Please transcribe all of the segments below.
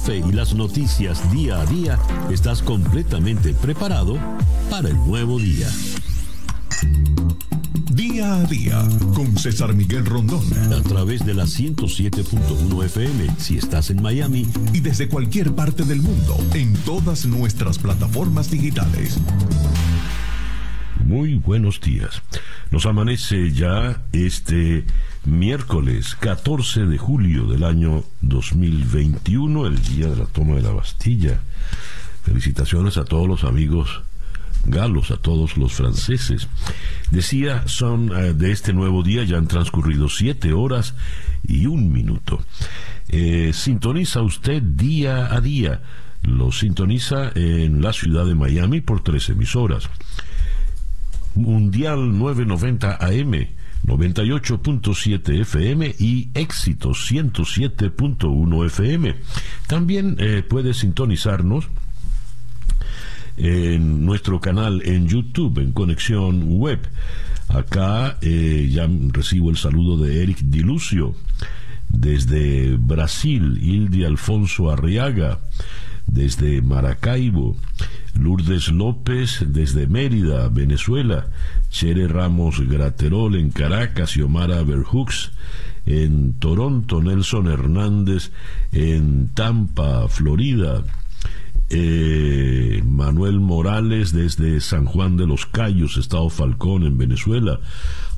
café y las noticias día a día, estás completamente preparado para el nuevo día. Día a día con César Miguel Rondón. A través de la 107.1 FM si estás en Miami. Y desde cualquier parte del mundo en todas nuestras plataformas digitales. Muy buenos días. Nos amanece ya este miércoles 14 de julio del año 2021, el día de la toma de la Bastilla. Felicitaciones a todos los amigos galos, a todos los franceses. Decía, son eh, de este nuevo día, ya han transcurrido siete horas y un minuto. Eh, sintoniza usted día a día. Lo sintoniza en la ciudad de Miami por tres emisoras. Mundial 990 AM, 98.7 FM y Éxito 107.1 FM. También eh, puede sintonizarnos en nuestro canal en YouTube, en Conexión Web. Acá eh, ya recibo el saludo de Eric Dilucio desde Brasil, Hilde Alfonso Arriaga desde Maracaibo, Lourdes López desde Mérida, Venezuela, Chere Ramos Graterol en Caracas, Omar Berhux en Toronto, Nelson Hernández en Tampa, Florida, eh, Manuel Morales desde San Juan de los Cayos, Estado Falcón en Venezuela,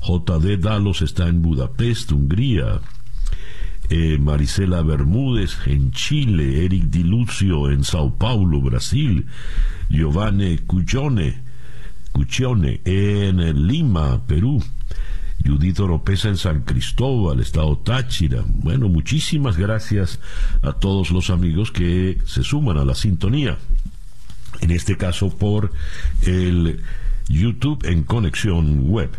JD Dalos está en Budapest, Hungría, eh, Marisela Bermúdez en Chile, Eric Dilucio en Sao Paulo, Brasil, Giovanni Cuccione, Cuccione en Lima, Perú, Judith Oropesa en San Cristóbal, Estado Táchira. Bueno, muchísimas gracias a todos los amigos que se suman a la sintonía. En este caso por el YouTube en conexión web.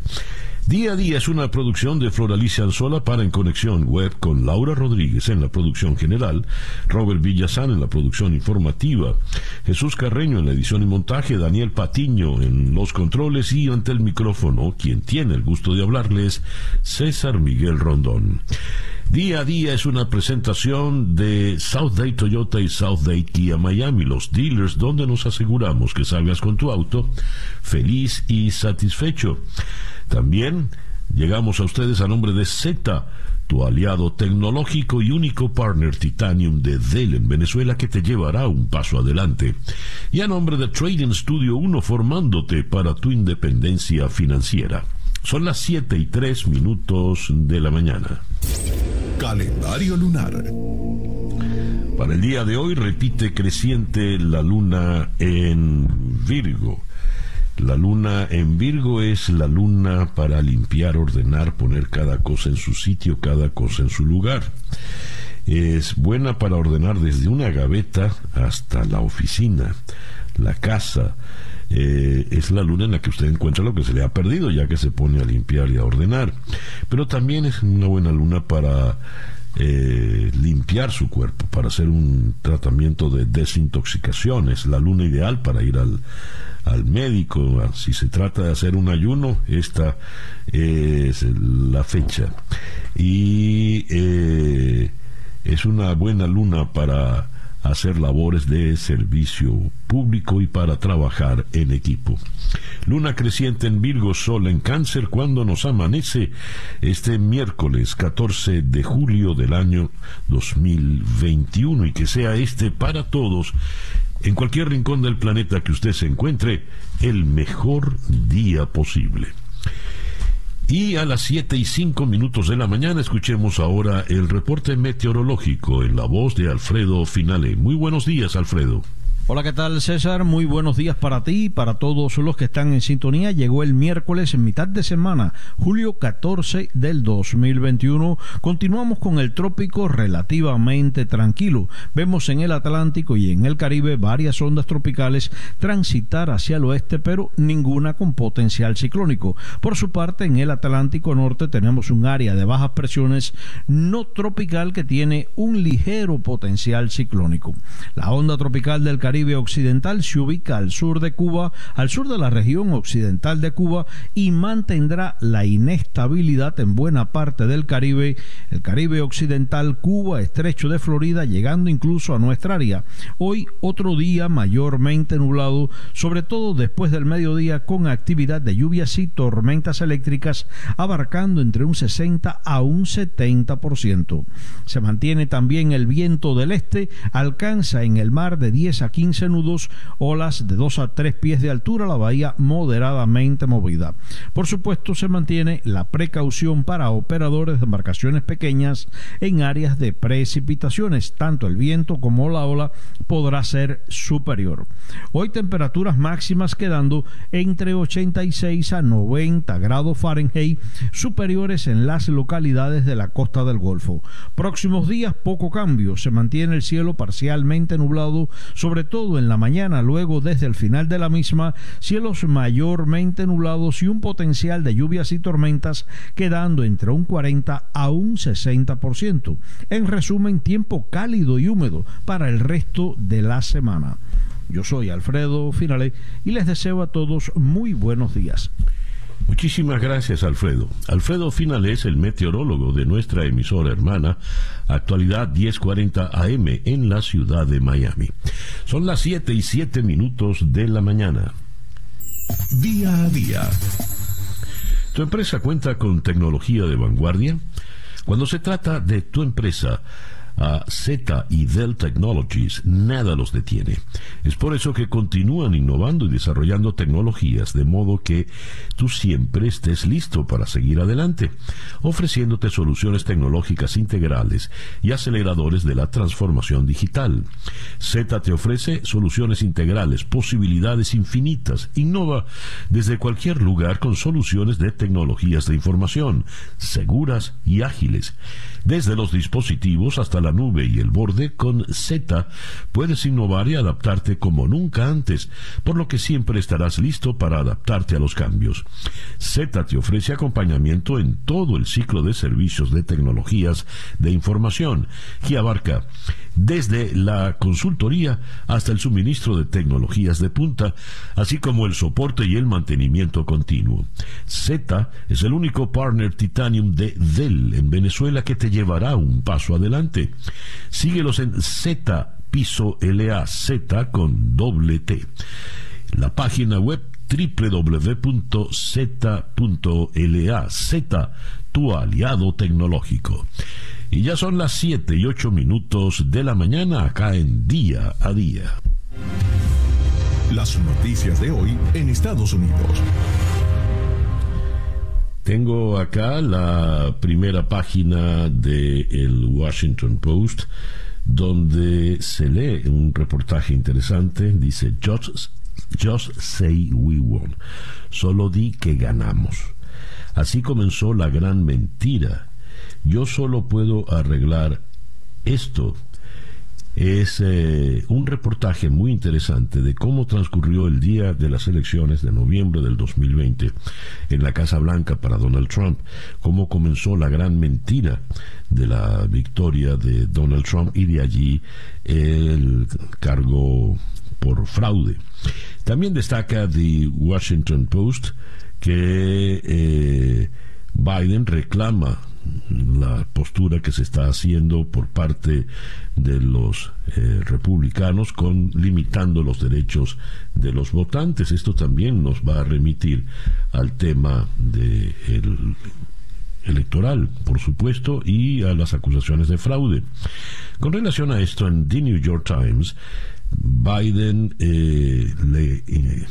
Día a día es una producción de Floralicia Anzola para En Conexión Web con Laura Rodríguez en la producción general, Robert Villazán en la producción informativa, Jesús Carreño en la edición y montaje, Daniel Patiño en los controles y ante el micrófono, quien tiene el gusto de hablarles, César Miguel Rondón. Día a día es una presentación de South Day Toyota y South Day Kia Miami, los dealers donde nos aseguramos que salgas con tu auto feliz y satisfecho. También llegamos a ustedes a nombre de Z, tu aliado tecnológico y único partner Titanium de Dell en Venezuela que te llevará un paso adelante. Y a nombre de Trading Studio 1 formándote para tu independencia financiera. Son las 7 y 3 minutos de la mañana. Calendario lunar. Para el día de hoy repite creciente la luna en Virgo. La luna en Virgo es la luna para limpiar, ordenar, poner cada cosa en su sitio, cada cosa en su lugar. Es buena para ordenar desde una gaveta hasta la oficina, la casa. Eh, es la luna en la que usted encuentra lo que se le ha perdido, ya que se pone a limpiar y a ordenar. Pero también es una buena luna para eh, limpiar su cuerpo, para hacer un tratamiento de desintoxicación. Es la luna ideal para ir al, al médico. Si se trata de hacer un ayuno, esta es la fecha. Y eh, es una buena luna para hacer labores de servicio público y para trabajar en equipo. Luna creciente en Virgo, Sol en Cáncer cuando nos amanece este miércoles 14 de julio del año 2021 y que sea este para todos en cualquier rincón del planeta que usted se encuentre, el mejor día posible. Y a las 7 y 5 minutos de la mañana escuchemos ahora el reporte meteorológico en la voz de Alfredo Finale. Muy buenos días, Alfredo. Hola, ¿qué tal César? Muy buenos días para ti y para todos los que están en sintonía. Llegó el miércoles en mitad de semana, julio 14 del 2021. Continuamos con el trópico relativamente tranquilo. Vemos en el Atlántico y en el Caribe varias ondas tropicales transitar hacia el oeste, pero ninguna con potencial ciclónico. Por su parte, en el Atlántico Norte tenemos un área de bajas presiones no tropical que tiene un ligero potencial ciclónico. La onda tropical del Caribe Caribe Occidental se ubica al sur de Cuba, al sur de la región occidental de Cuba y mantendrá la inestabilidad en buena parte del Caribe, el Caribe Occidental, Cuba, estrecho de Florida, llegando incluso a nuestra área. Hoy otro día mayormente nublado, sobre todo después del mediodía con actividad de lluvias y tormentas eléctricas abarcando entre un 60 a un 70%. Se mantiene también el viento del este, alcanza en el mar de 10 a 15 nudos, olas de 2 a 3 pies de altura, la bahía moderadamente movida. Por supuesto, se mantiene la precaución para operadores de embarcaciones pequeñas en áreas de precipitaciones. Tanto el viento como la ola podrá ser superior. Hoy temperaturas máximas quedando entre 86 a 90 grados Fahrenheit, superiores en las localidades de la costa del Golfo. Próximos días poco cambio, se mantiene el cielo parcialmente nublado, sobre todo en la mañana, luego desde el final de la misma, cielos mayormente nublados y un potencial de lluvias y tormentas quedando entre un 40 a un 60%. En resumen, tiempo cálido y húmedo para el resto de la semana. Yo soy Alfredo Finale y les deseo a todos muy buenos días. Muchísimas gracias, Alfredo. Alfredo Finales, el meteorólogo de nuestra emisora hermana, actualidad 1040 AM en la ciudad de Miami. Son las 7 y 7 minutos de la mañana. Día a día. ¿Tu empresa cuenta con tecnología de vanguardia? Cuando se trata de tu empresa, a Z y Dell Technologies, nada los detiene. Es por eso que continúan innovando y desarrollando tecnologías de modo que tú siempre estés listo para seguir adelante, ofreciéndote soluciones tecnológicas integrales y aceleradores de la transformación digital. Z te ofrece soluciones integrales, posibilidades infinitas, innova desde cualquier lugar con soluciones de tecnologías de información, seguras y ágiles. Desde los dispositivos hasta la nube y el borde, con Z puedes innovar y adaptarte como nunca antes, por lo que siempre estarás listo para adaptarte a los cambios. Z te ofrece acompañamiento en todo el ciclo de servicios de tecnologías de información, que abarca desde la consultoría hasta el suministro de tecnologías de punta, así como el soporte y el mantenimiento continuo. Z es el único partner Titanium de Dell en Venezuela que te llevará un paso adelante. Síguelos en Z Piso LA Z con doble T. La página web www.z.la Z, tu aliado tecnológico. Y ya son las 7 y 8 minutos de la mañana acá en Día a Día. Las noticias de hoy en Estados Unidos. Tengo acá la primera página del el Washington Post, donde se lee un reportaje interesante. Dice, just, just say we won. Solo di que ganamos. Así comenzó la gran mentira. Yo solo puedo arreglar esto es eh, un reportaje muy interesante de cómo transcurrió el día de las elecciones de noviembre del 2020 en la Casa Blanca para Donald Trump, cómo comenzó la gran mentira de la victoria de Donald Trump y de allí el cargo por fraude. También destaca The Washington Post que eh, Biden reclama la postura que se está haciendo por parte de los eh, republicanos con limitando los derechos de los votantes. Esto también nos va a remitir al tema de electoral, por supuesto, y a las acusaciones de fraude. Con relación a esto, en The New York Times, Biden eh, le eh,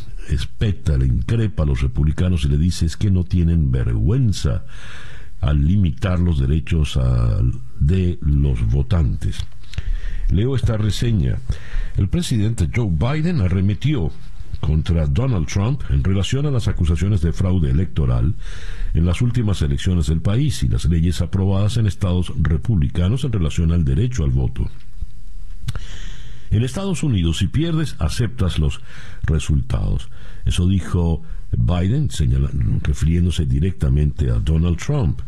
le increpa a los republicanos y le dice es que no tienen vergüenza al limitar los derechos de los votantes. Leo esta reseña. El presidente Joe Biden arremetió contra Donald Trump en relación a las acusaciones de fraude electoral en las últimas elecciones del país y las leyes aprobadas en estados republicanos en relación al derecho al voto. En Estados Unidos, si pierdes, aceptas los resultados. Eso dijo Biden, refiriéndose directamente a Donald Trump.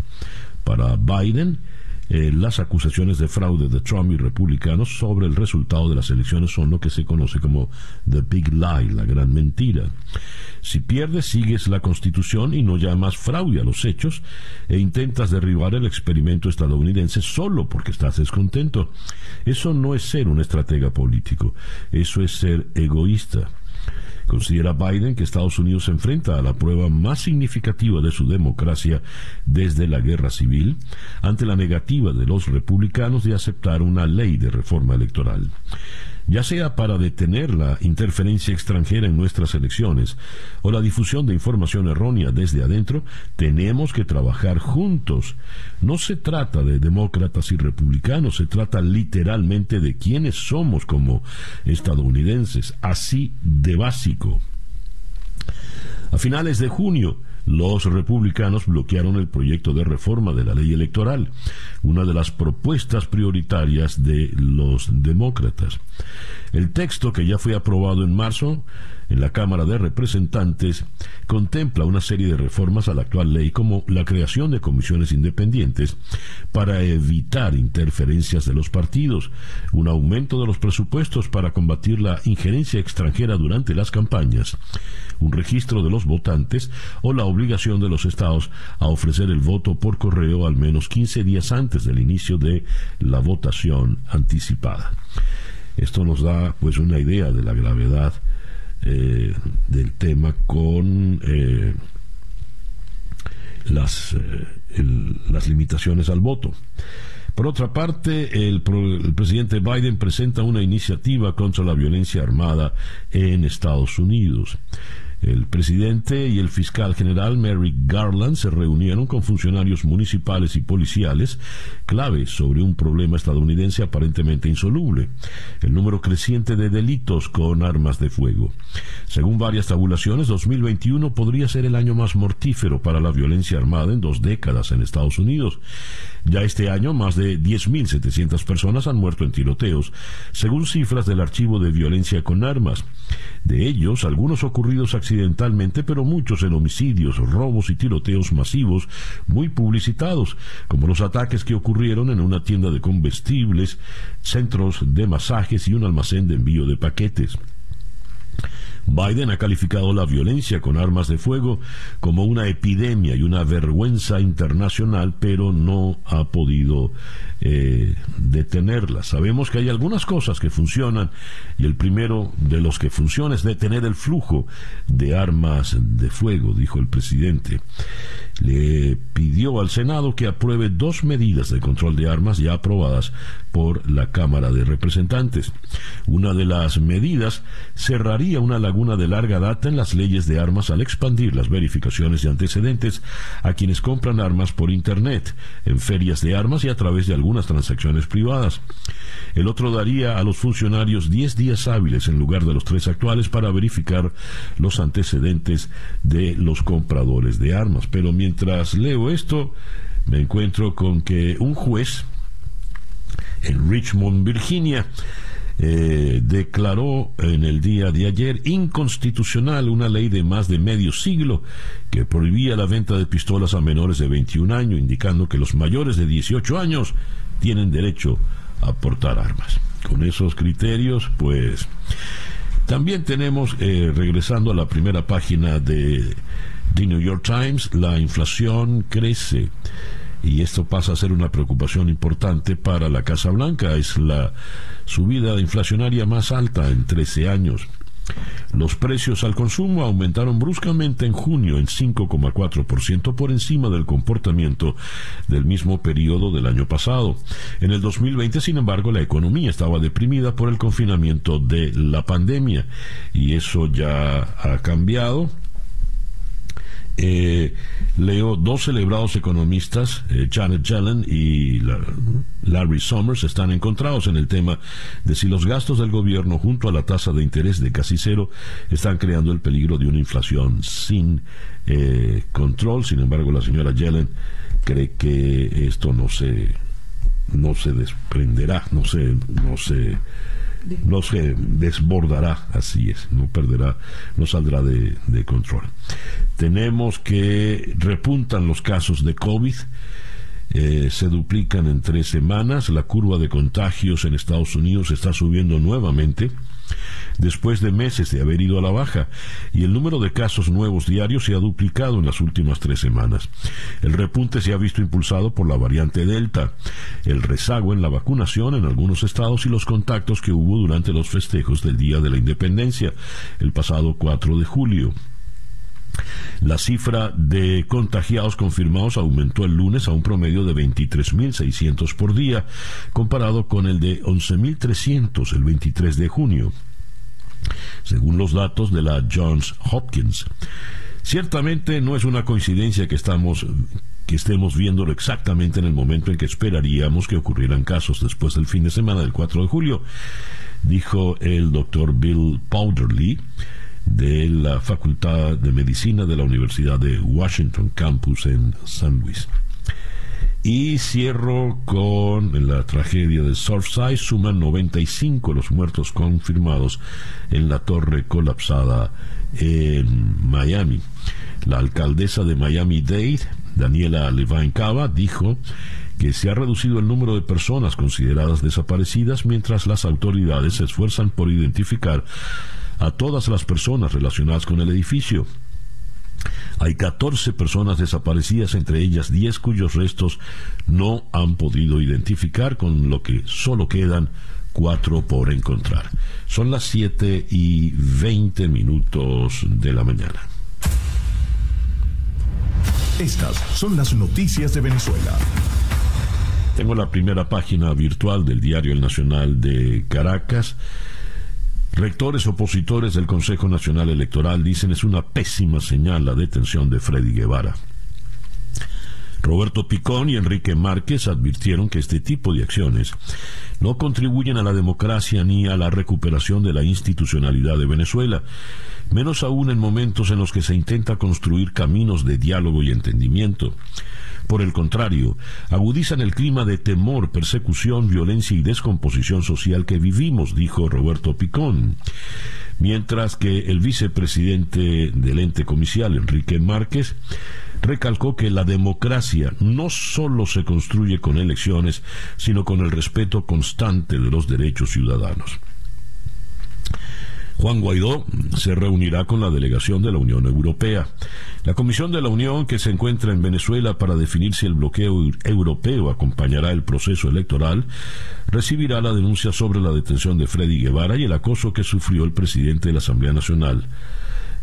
Para Biden, eh, las acusaciones de fraude de Trump y republicanos sobre el resultado de las elecciones son lo que se conoce como the big lie, la gran mentira. Si pierdes, sigues la constitución y no llamas fraude a los hechos e intentas derribar el experimento estadounidense solo porque estás descontento. Eso no es ser un estratega político, eso es ser egoísta. Considera Biden que Estados Unidos se enfrenta a la prueba más significativa de su democracia desde la guerra civil ante la negativa de los republicanos de aceptar una ley de reforma electoral ya sea para detener la interferencia extranjera en nuestras elecciones o la difusión de información errónea desde adentro, tenemos que trabajar juntos. No se trata de demócratas y republicanos, se trata literalmente de quiénes somos como estadounidenses, así de básico. A finales de junio, los republicanos bloquearon el proyecto de reforma de la ley electoral, una de las propuestas prioritarias de los demócratas. El texto, que ya fue aprobado en marzo, en la Cámara de Representantes contempla una serie de reformas a la actual ley como la creación de comisiones independientes para evitar interferencias de los partidos, un aumento de los presupuestos para combatir la injerencia extranjera durante las campañas, un registro de los votantes o la obligación de los estados a ofrecer el voto por correo al menos 15 días antes del inicio de la votación anticipada. Esto nos da pues una idea de la gravedad eh, del tema con eh, las, eh, las limitaciones al voto. Por otra parte, el, el, presidente Biden presenta una iniciativa contra la violencia armada en Estados Unidos. El presidente y el fiscal general Merrick Garland se reunieron con funcionarios municipales y policiales clave sobre un problema estadounidense aparentemente insoluble, el número creciente de delitos con armas de fuego. Según varias tabulaciones, 2021 podría ser el año más mortífero para la violencia armada en dos décadas en Estados Unidos. Ya este año, más de 10.700 personas han muerto en tiroteos, según cifras del Archivo de Violencia con Armas. De ellos, algunos ocurridos accidentalmente, pero muchos en homicidios, robos y tiroteos masivos muy publicitados, como los ataques que ocurrieron en una tienda de combustibles, centros de masajes y un almacén de envío de paquetes. Biden ha calificado la violencia con armas de fuego como una epidemia y una vergüenza internacional, pero no ha podido eh, detenerla. Sabemos que hay algunas cosas que funcionan y el primero de los que funciona es detener el flujo de armas de fuego, dijo el presidente. Le pidió al Senado que apruebe dos medidas de control de armas ya aprobadas por la Cámara de Representantes. Una de las medidas cerraría una laguna de larga data en las leyes de armas al expandir las verificaciones de antecedentes a quienes compran armas por Internet, en ferias de armas y a través de algunas transacciones privadas. El otro daría a los funcionarios 10 días hábiles en lugar de los tres actuales para verificar los antecedentes de los compradores de armas. Pero mientras leo esto, me encuentro con que un juez en Richmond, Virginia, eh, declaró en el día de ayer inconstitucional una ley de más de medio siglo que prohibía la venta de pistolas a menores de 21 años, indicando que los mayores de 18 años tienen derecho a portar armas. Con esos criterios, pues también tenemos, eh, regresando a la primera página de The New York Times, la inflación crece y esto pasa a ser una preocupación importante para la Casa Blanca. Es la subida inflacionaria más alta en 13 años. Los precios al consumo aumentaron bruscamente en junio en 5,4% por encima del comportamiento del mismo periodo del año pasado. En el 2020, sin embargo, la economía estaba deprimida por el confinamiento de la pandemia y eso ya ha cambiado eh, leo dos celebrados economistas, eh, Janet Yellen y Larry Summers, están encontrados en el tema de si los gastos del gobierno junto a la tasa de interés de casi cero están creando el peligro de una inflación sin eh, control. Sin embargo, la señora Yellen cree que esto no se no se desprenderá, no se no se no se desbordará, así es, no perderá, no saldrá de, control. Tenemos que repuntan los casos de COVID. eh, se duplican en tres semanas. La curva de contagios en Estados Unidos está subiendo nuevamente después de meses de haber ido a la baja y el número de casos nuevos diarios se ha duplicado en las últimas tres semanas. El repunte se ha visto impulsado por la variante Delta, el rezago en la vacunación en algunos estados y los contactos que hubo durante los festejos del Día de la Independencia, el pasado 4 de julio. La cifra de contagiados confirmados aumentó el lunes a un promedio de 23.600 por día, comparado con el de 11.300 el 23 de junio, según los datos de la Johns Hopkins. Ciertamente no es una coincidencia que estamos que estemos viéndolo exactamente en el momento en que esperaríamos que ocurrieran casos después del fin de semana del 4 de julio, dijo el doctor Bill Powderly, de la Facultad de Medicina de la Universidad de Washington Campus en San Luis. Y cierro con la tragedia de Surfside. Suman 95 los muertos confirmados en la torre colapsada en Miami. La alcaldesa de Miami-Dade, Daniela Levine Cava, dijo que se ha reducido el número de personas consideradas desaparecidas mientras las autoridades se esfuerzan por identificar a todas las personas relacionadas con el edificio. Hay 14 personas desaparecidas, entre ellas 10 cuyos restos no han podido identificar, con lo que solo quedan 4 por encontrar. Son las 7 y 20 minutos de la mañana. Estas son las noticias de Venezuela. Tengo la primera página virtual del diario El Nacional de Caracas Rectores opositores del Consejo Nacional Electoral dicen es una pésima señal la detención de Freddy Guevara. Roberto Picón y Enrique Márquez advirtieron que este tipo de acciones no contribuyen a la democracia ni a la recuperación de la institucionalidad de Venezuela, menos aún en momentos en los que se intenta construir caminos de diálogo y entendimiento. Por el contrario, agudizan el clima de temor, persecución, violencia y descomposición social que vivimos, dijo Roberto Picón. Mientras que el vicepresidente del ente comicial, Enrique Márquez, recalcó que la democracia no solo se construye con elecciones, sino con el respeto constante de los derechos ciudadanos. Juan Guaidó se reunirá con la delegación de la Unión Europea. La Comisión de la Unión, que se encuentra en Venezuela para definir si el bloqueo europeo acompañará el proceso electoral, recibirá la denuncia sobre la detención de Freddy Guevara y el acoso que sufrió el presidente de la Asamblea Nacional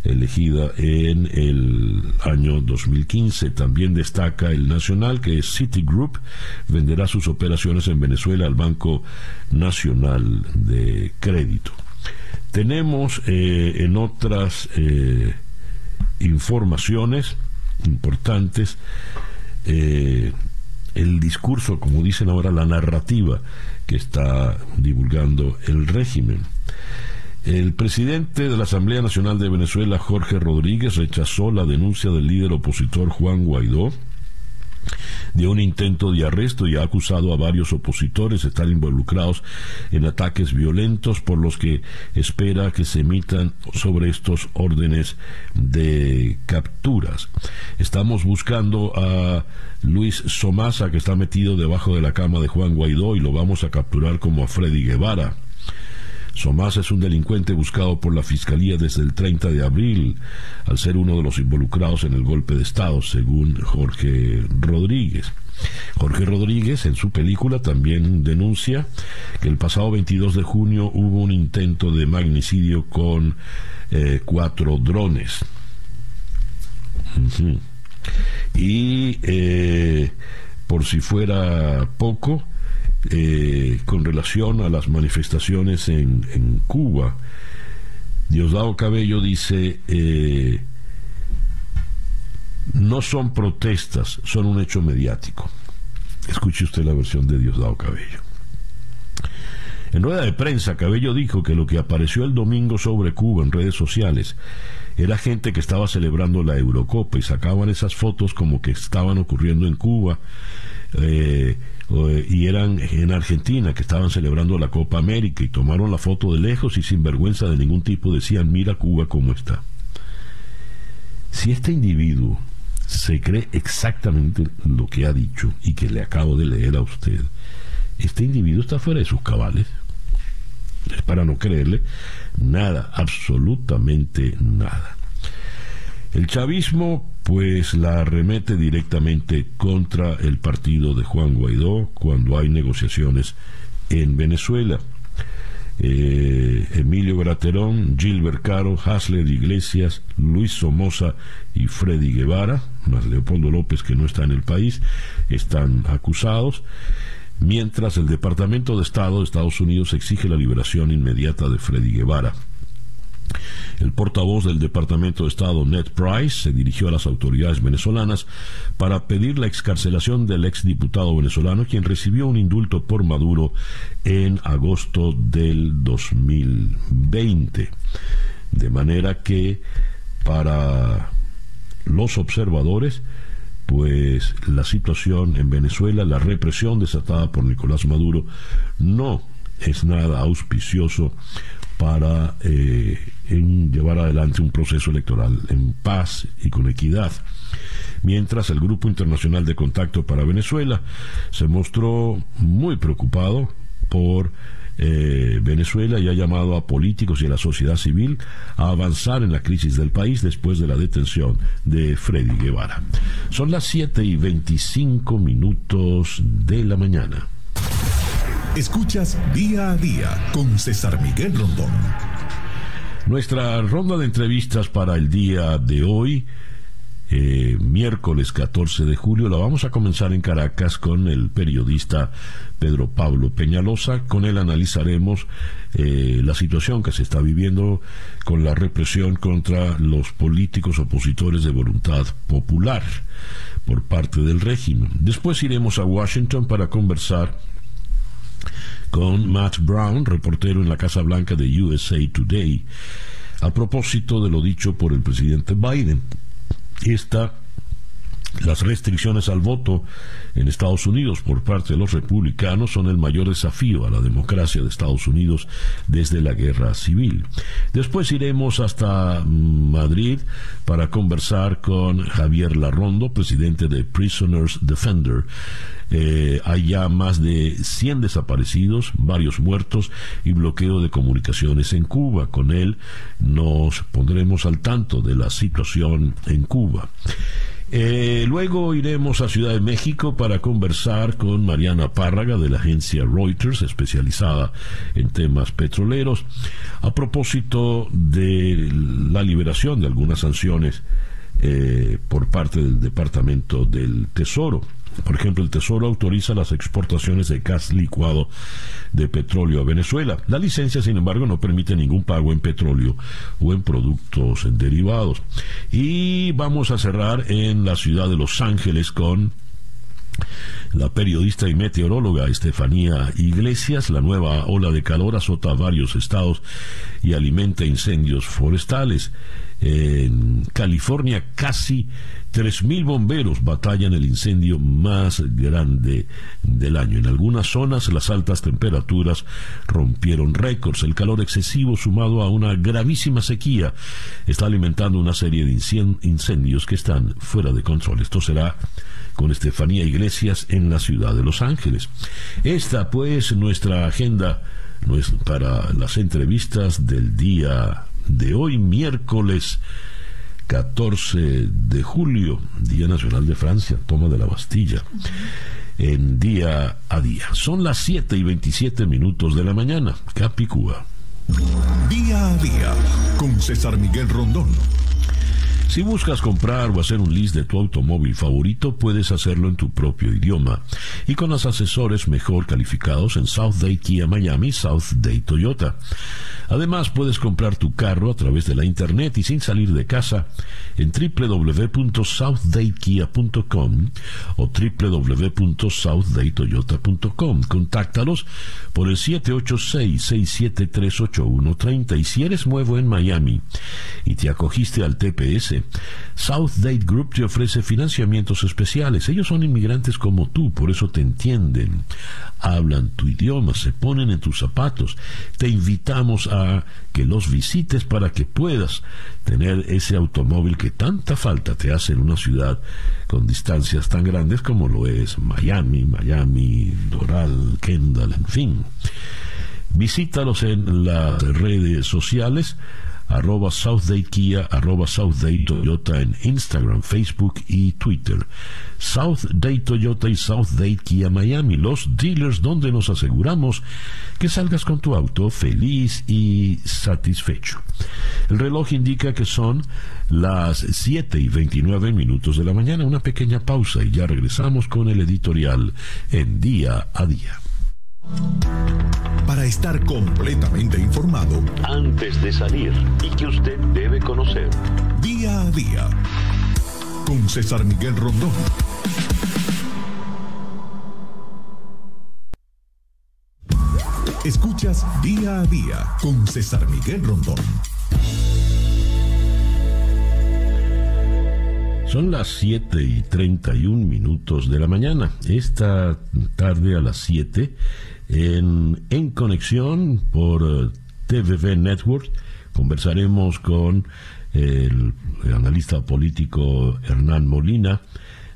elegida en el año 2015. También destaca el nacional que Citigroup venderá sus operaciones en Venezuela al Banco Nacional de Crédito. Tenemos eh, en otras eh, informaciones importantes eh, el discurso, como dicen ahora, la narrativa que está divulgando el régimen. El presidente de la Asamblea Nacional de Venezuela, Jorge Rodríguez, rechazó la denuncia del líder opositor Juan Guaidó de un intento de arresto y ha acusado a varios opositores de estar involucrados en ataques violentos por los que espera que se emitan sobre estos órdenes de capturas. Estamos buscando a Luis Somasa que está metido debajo de la cama de Juan Guaidó y lo vamos a capturar como a Freddy Guevara. Somás es un delincuente buscado por la Fiscalía desde el 30 de abril, al ser uno de los involucrados en el golpe de Estado, según Jorge Rodríguez. Jorge Rodríguez en su película también denuncia que el pasado 22 de junio hubo un intento de magnicidio con eh, cuatro drones. Y eh, por si fuera poco, eh, con relación a las manifestaciones en, Cuba. Diosdado Cabello dice, eh, no son protestas, son un hecho mediático. Escuche usted la versión de Diosdado Cabello. En rueda de prensa, Cabello dijo que lo que apareció el domingo sobre Cuba en redes sociales era gente que estaba celebrando la Eurocopa y sacaban esas fotos como que estaban ocurriendo en Cuba. Eh, y eran en Argentina que estaban celebrando la Copa América y tomaron la foto de lejos y sin vergüenza de ningún tipo decían mira Cuba cómo está. Si este individuo se cree exactamente lo que ha dicho y que le acabo de leer a usted, este individuo está fuera de sus cabales. Es para no creerle nada, absolutamente nada. El chavismo pues la arremete directamente contra el partido de Juan Guaidó cuando hay negociaciones en Venezuela. Eh, Emilio Graterón, Gilbert Caro, Hasler Iglesias, Luis Somoza y Freddy Guevara, más Leopoldo López que no está en el país, están acusados, mientras el Departamento de Estado de Estados Unidos exige la liberación inmediata de Freddy Guevara. El portavoz del Departamento de Estado, Ned Price, se dirigió a las autoridades venezolanas para pedir la excarcelación del exdiputado venezolano, quien recibió un indulto por Maduro en agosto del 2020. De manera que para los observadores, pues la situación en Venezuela, la represión desatada por Nicolás Maduro, no es nada auspicioso para eh, llevar adelante un proceso electoral en paz y con equidad. Mientras el Grupo Internacional de Contacto para Venezuela se mostró muy preocupado por eh, Venezuela y ha llamado a políticos y a la sociedad civil a avanzar en la crisis del país después de la detención de Freddy Guevara. Son las 7 y 25 minutos de la mañana. Escuchas día a día con César Miguel Rondón. Nuestra ronda de entrevistas para el día de hoy, eh, miércoles 14 de julio, la vamos a comenzar en Caracas con el periodista Pedro Pablo Peñalosa. Con él analizaremos eh, la situación que se está viviendo con la represión contra los políticos opositores de voluntad popular por parte del régimen. Después iremos a Washington para conversar con Matt Brown, reportero en la Casa Blanca de USA Today, a propósito de lo dicho por el presidente Biden. Esta las restricciones al voto en Estados Unidos por parte de los republicanos son el mayor desafío a la democracia de Estados Unidos desde la guerra civil. Después iremos hasta Madrid para conversar con Javier Larrondo, presidente de Prisoners Defender. Eh, hay ya más de 100 desaparecidos, varios muertos y bloqueo de comunicaciones en Cuba. Con él nos pondremos al tanto de la situación en Cuba. Eh, luego iremos a Ciudad de México para conversar con Mariana Párraga de la agencia Reuters, especializada en temas petroleros, a propósito de la liberación de algunas sanciones eh, por parte del Departamento del Tesoro. Por ejemplo, el Tesoro autoriza las exportaciones de gas licuado de petróleo a Venezuela. La licencia, sin embargo, no permite ningún pago en petróleo o en productos derivados. Y vamos a cerrar en la ciudad de Los Ángeles con la periodista y meteoróloga Estefanía Iglesias, la nueva ola de calor azota varios estados y alimenta incendios forestales. En California casi 3.000 bomberos batallan el incendio más grande del año. En algunas zonas las altas temperaturas rompieron récords. El calor excesivo sumado a una gravísima sequía está alimentando una serie de incendios que están fuera de control. Esto será con Estefanía Iglesias en la ciudad de Los Ángeles. Esta pues nuestra agenda para las entrevistas del día de hoy, miércoles 14 de julio, Día Nacional de Francia, toma de la Bastilla, en día a día. Son las 7 y 27 minutos de la mañana, Capicúa. Día a día, con César Miguel Rondón. Si buscas comprar o hacer un list de tu automóvil favorito, puedes hacerlo en tu propio idioma y con los asesores mejor calificados en South Day Kia Miami, South Day Toyota. Además, puedes comprar tu carro a través de la internet y sin salir de casa en www.southdaykia.com o www.southdaytoyota.com. Contáctalos por el 786-6738130 y si eres nuevo en Miami y te acogiste al TPS South Date Group te ofrece financiamientos especiales. Ellos son inmigrantes como tú, por eso te entienden. Hablan tu idioma, se ponen en tus zapatos. Te invitamos a que los visites para que puedas tener ese automóvil que tanta falta te hace en una ciudad con distancias tan grandes como lo es Miami, Miami, Doral, Kendall, en fin. Visítalos en las redes sociales arroba Southdate Kia, arroba Southdate Toyota en Instagram, Facebook y Twitter. Southdate Toyota y Southdate Kia Miami, los dealers donde nos aseguramos que salgas con tu auto feliz y satisfecho. El reloj indica que son las 7 y 29 minutos de la mañana, una pequeña pausa y ya regresamos con el editorial en día a día. Para estar completamente informado antes de salir y que usted debe conocer. Día a día. Con César Miguel Rondón. Escuchas Día a Día con César Miguel Rondón. Son las 7 y 31 minutos de la mañana. Esta tarde a las 7 en, conexión por eh, TVV Network conversaremos con el, analista político Hernán Molina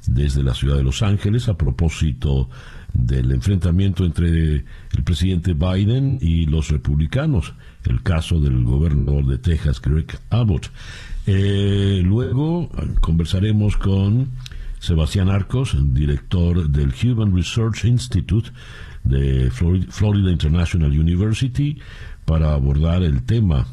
desde la ciudad de Los Ángeles a propósito del enfrentamiento entre el presidente Biden y los republicanos, el caso del gobernador de Texas, Greg Abbott. Eh, luego conversaremos con Sebastián Arcos, director del Human Research Institute, de Florida International University para abordar el tema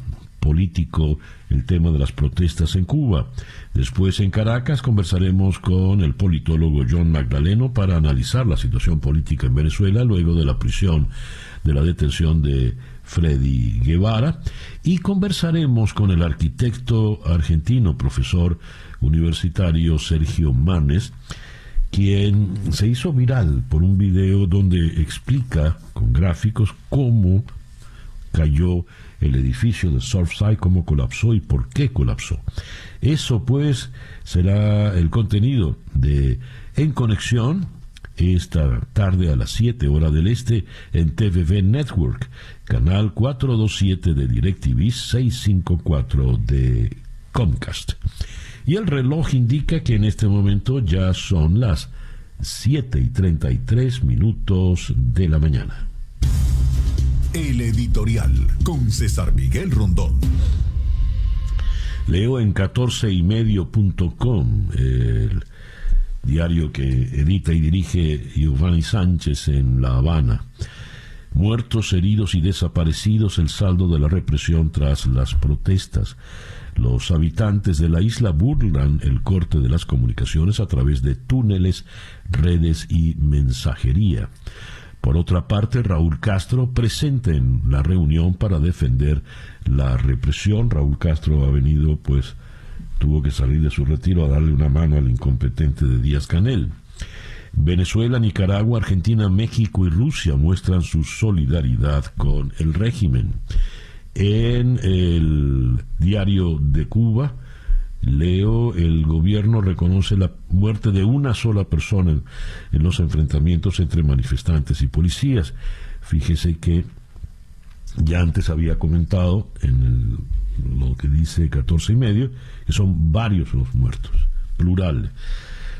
político, el tema de las protestas en Cuba. Después en Caracas conversaremos con el politólogo John Magdaleno para analizar la situación política en Venezuela luego de la prisión, de la detención de Freddy Guevara y conversaremos con el arquitecto argentino, profesor universitario Sergio Manes, quien se hizo viral por un video donde explica con gráficos cómo cayó el edificio de Surfside, cómo colapsó y por qué colapsó. Eso pues será el contenido de En Conexión esta tarde a las 7 horas del este en TVV Network, canal 427 de DirecTV 654 de Comcast. Y el reloj indica que en este momento ya son las 7 y 33 minutos de la mañana. El editorial con César Miguel Rondón. Leo en 14ymedio.com el diario que edita y dirige Giovanni Sánchez en La Habana. Muertos, heridos y desaparecidos, el saldo de la represión tras las protestas. Los habitantes de la isla burlan el corte de las comunicaciones a través de túneles, redes y mensajería. Por otra parte, Raúl Castro presente en la reunión para defender la represión. Raúl Castro ha venido, pues, tuvo que salir de su retiro a darle una mano al incompetente de Díaz Canel. Venezuela, Nicaragua, Argentina, México y Rusia muestran su solidaridad con el régimen. En el diario de Cuba, leo, el gobierno reconoce la muerte de una sola persona en, los enfrentamientos entre manifestantes y policías. Fíjese que ya antes había comentado en lo que dice 14 y medio, que son varios los muertos, plural.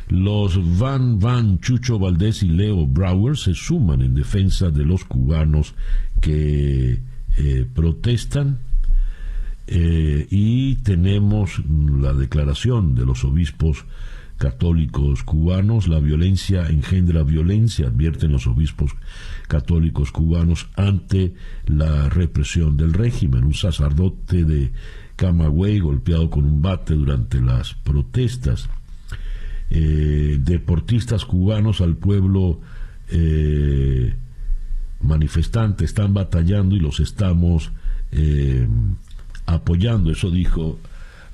Los Van Van, Chucho Valdés y Leo Brower se suman en defensa de los cubanos que eh, protestan eh, y tenemos la declaración de los obispos católicos cubanos, la violencia engendra violencia, advierten los obispos católicos cubanos ante la represión del régimen. Un sacerdote de Camagüey golpeado con un bate durante las protestas. Eh, deportistas cubanos al pueblo manifestantes están batallando y los estamos eh, apoyando. Eso dijo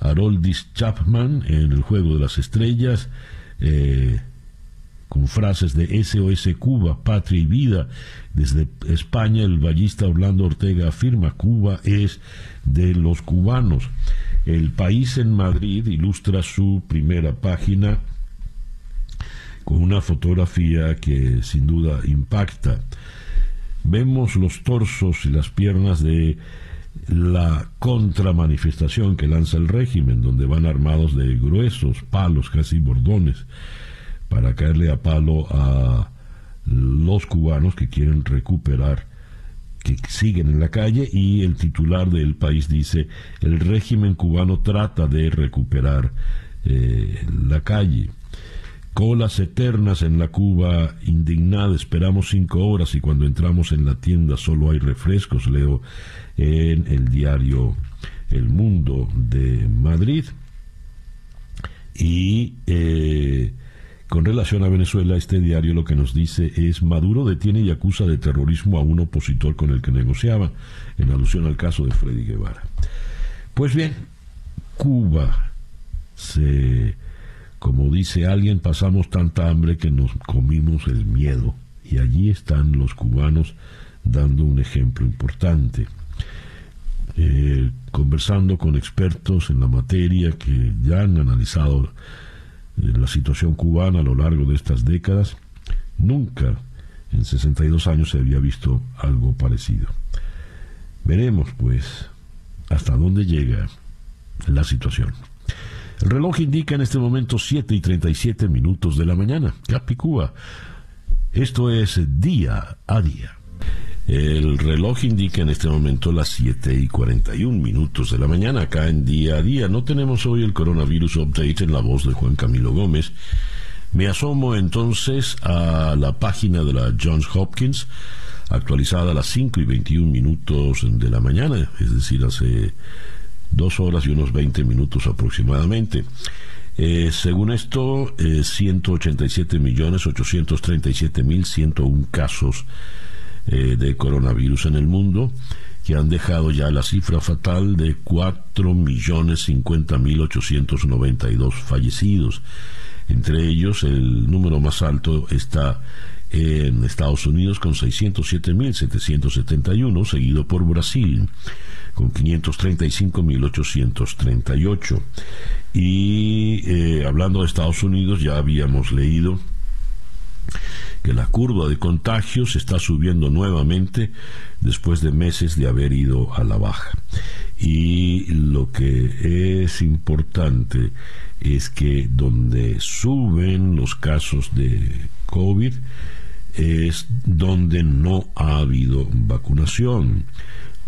Haroldis Chapman en el Juego de las Estrellas. Eh, con frases de SOS Cuba, Patria y Vida. Desde España, el ballista Orlando Ortega afirma, Cuba es de los cubanos. El país en Madrid ilustra su primera página con una fotografía que sin duda impacta. Vemos los torsos y las piernas de la contramanifestación que lanza el régimen, donde van armados de gruesos palos, casi bordones, para caerle a palo a los cubanos que quieren recuperar, que siguen en la calle, y el titular del país dice, el régimen cubano trata de recuperar eh, la calle. Colas eternas en la Cuba indignada, esperamos cinco horas y cuando entramos en la tienda solo hay refrescos, leo en el diario El Mundo de Madrid. Y eh, con relación a Venezuela, este diario lo que nos dice es Maduro detiene y acusa de terrorismo a un opositor con el que negociaba, en alusión al caso de Freddy Guevara. Pues bien, Cuba se como dice alguien, pasamos tanta hambre que nos comimos el miedo. Y allí están los cubanos dando un ejemplo importante. Eh, conversando con expertos en la materia que ya han analizado eh, la situación cubana a lo largo de estas décadas, nunca en 62 años se había visto algo parecido. Veremos, pues, hasta dónde llega la situación. El reloj indica en este momento 7 y 37 minutos de la mañana. Capicúa. Esto es día a día. El reloj indica en este momento las 7 y 41 minutos de la mañana acá en día a día. No tenemos hoy el coronavirus update en la voz de Juan Camilo Gómez. Me asomo entonces a la página de la Johns Hopkins, actualizada a las 5 y 21 minutos de la mañana, es decir, hace dos horas y unos 20 minutos aproximadamente. Eh, según esto, eh, 187 millones 837 mil 101 casos eh, de coronavirus en el mundo que han dejado ya la cifra fatal de 4 millones 50 mil 892 fallecidos. Entre ellos, el número más alto está en Estados Unidos con 607.771, seguido por Brasil con 535.838. Y eh, hablando de Estados Unidos, ya habíamos leído que la curva de contagios está subiendo nuevamente después de meses de haber ido a la baja. Y lo que es importante es que donde suben los casos de COVID es donde no ha habido vacunación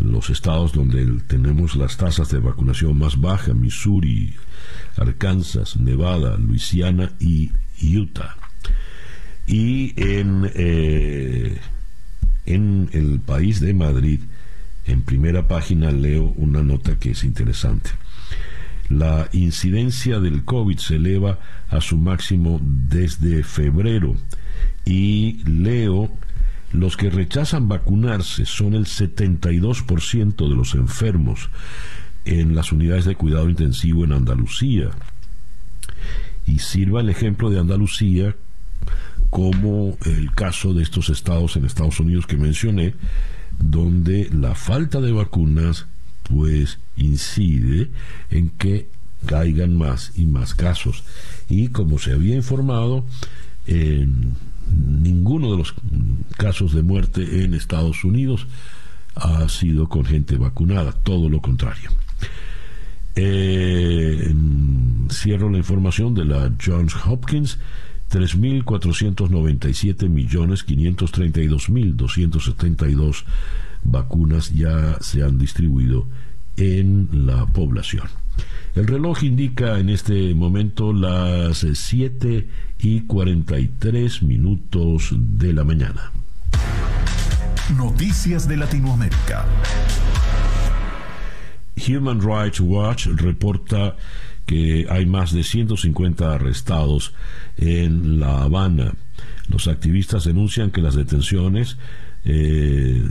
los estados donde tenemos las tasas de vacunación más bajas, Missouri, Arkansas, Nevada, Luisiana y Utah. Y en, eh, en el país de Madrid, en primera página leo una nota que es interesante. La incidencia del COVID se eleva a su máximo desde febrero y leo los que rechazan vacunarse son el 72% de los enfermos en las unidades de cuidado intensivo en Andalucía. Y sirva el ejemplo de Andalucía como el caso de estos estados en Estados Unidos que mencioné, donde la falta de vacunas pues incide en que caigan más y más casos. Y como se había informado, en ninguno de los casos de muerte en Estados Unidos ha sido con gente vacunada, todo lo contrario. Eh, cierro la información de la Johns Hopkins. 3.497.532.272 vacunas ya se han distribuido en la población. El reloj indica en este momento las 7 y 43 minutos de la mañana. Noticias de Latinoamérica. Human Rights Watch reporta que hay más de 150 arrestados en La Habana. Los activistas denuncian que las detenciones eh,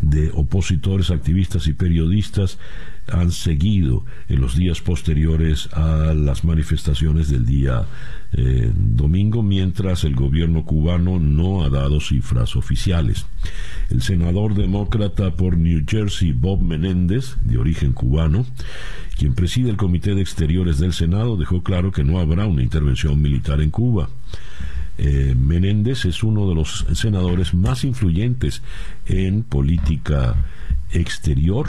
de opositores, activistas y periodistas han seguido en los días posteriores a las manifestaciones del día eh, domingo, mientras el gobierno cubano no ha dado cifras oficiales. El senador demócrata por New Jersey, Bob Menéndez, de origen cubano, quien preside el Comité de Exteriores del Senado, dejó claro que no habrá una intervención militar en Cuba. Eh, Menéndez es uno de los senadores más influyentes en política exterior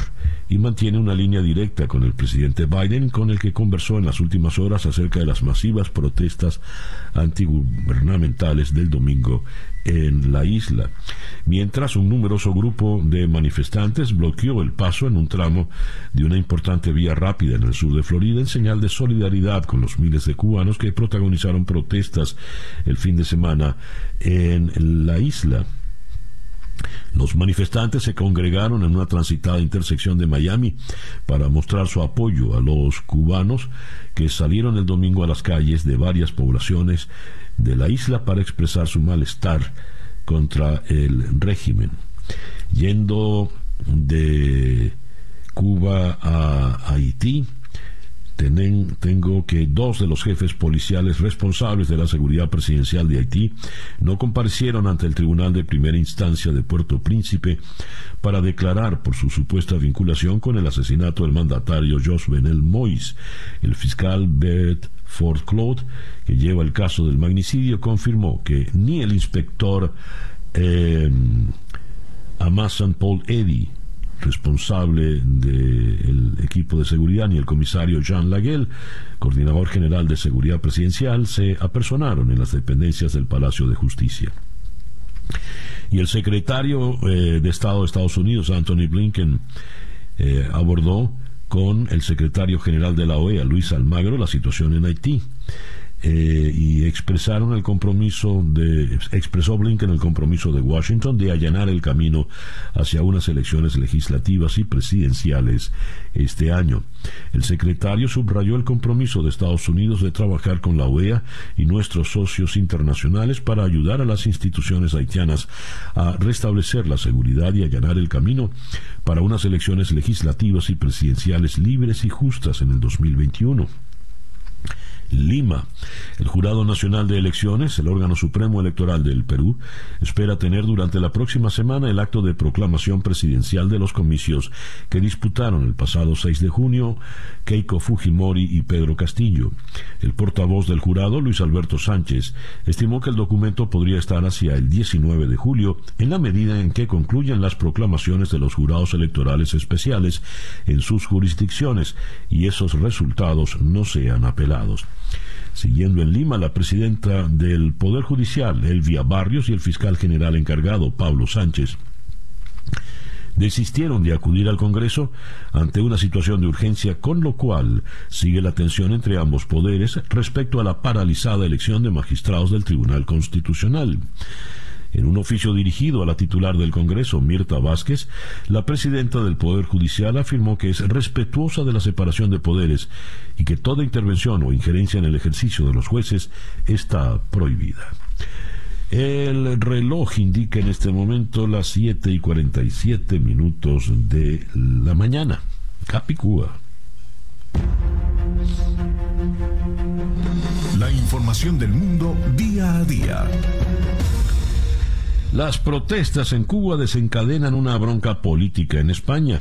y mantiene una línea directa con el presidente Biden, con el que conversó en las últimas horas acerca de las masivas protestas antigubernamentales del domingo en la isla. Mientras un numeroso grupo de manifestantes bloqueó el paso en un tramo de una importante vía rápida en el sur de Florida en señal de solidaridad con los miles de cubanos que protagonizaron protestas el fin de semana en la isla. Los manifestantes se congregaron en una transitada intersección de Miami para mostrar su apoyo a los cubanos que salieron el domingo a las calles de varias poblaciones de la isla para expresar su malestar contra el régimen. Yendo de Cuba a Haití, tengo que dos de los jefes policiales responsables de la seguridad presidencial de Haití no comparecieron ante el Tribunal de Primera Instancia de Puerto Príncipe para declarar por su supuesta vinculación con el asesinato del mandatario Benel Mois. El fiscal Bert Ford Claude, que lleva el caso del magnicidio, confirmó que ni el inspector eh, Paul Eddy responsable del equipo de seguridad, ni el comisario Jean Laguel, coordinador general de seguridad presidencial, se apersonaron en las dependencias del Palacio de Justicia. Y el secretario eh, de Estado de Estados Unidos, Anthony Blinken, eh, abordó con el secretario general de la OEA, Luis Almagro, la situación en Haití. Eh, y expresaron el compromiso de expresó Blinken el compromiso de Washington de allanar el camino hacia unas elecciones legislativas y presidenciales este año. El secretario subrayó el compromiso de Estados Unidos de trabajar con la OEA y nuestros socios internacionales para ayudar a las instituciones haitianas a restablecer la seguridad y allanar el camino para unas elecciones legislativas y presidenciales libres y justas en el 2021. Lima. El Jurado Nacional de Elecciones, el órgano supremo electoral del Perú, espera tener durante la próxima semana el acto de proclamación presidencial de los comicios que disputaron el pasado 6 de junio Keiko Fujimori y Pedro Castillo. El portavoz del jurado, Luis Alberto Sánchez, estimó que el documento podría estar hacia el 19 de julio en la medida en que concluyan las proclamaciones de los jurados electorales especiales en sus jurisdicciones y esos resultados no sean apelados. Siguiendo en Lima, la presidenta del Poder Judicial, Elvia Barrios, y el fiscal general encargado, Pablo Sánchez, desistieron de acudir al Congreso ante una situación de urgencia, con lo cual sigue la tensión entre ambos poderes respecto a la paralizada elección de magistrados del Tribunal Constitucional. En un oficio dirigido a la titular del Congreso, Mirta Vázquez, la presidenta del Poder Judicial afirmó que es respetuosa de la separación de poderes y que toda intervención o injerencia en el ejercicio de los jueces está prohibida. El reloj indica en este momento las 7 y 47 minutos de la mañana. Capicúa. La información del mundo día a día. Las protestas en Cuba desencadenan una bronca política en España.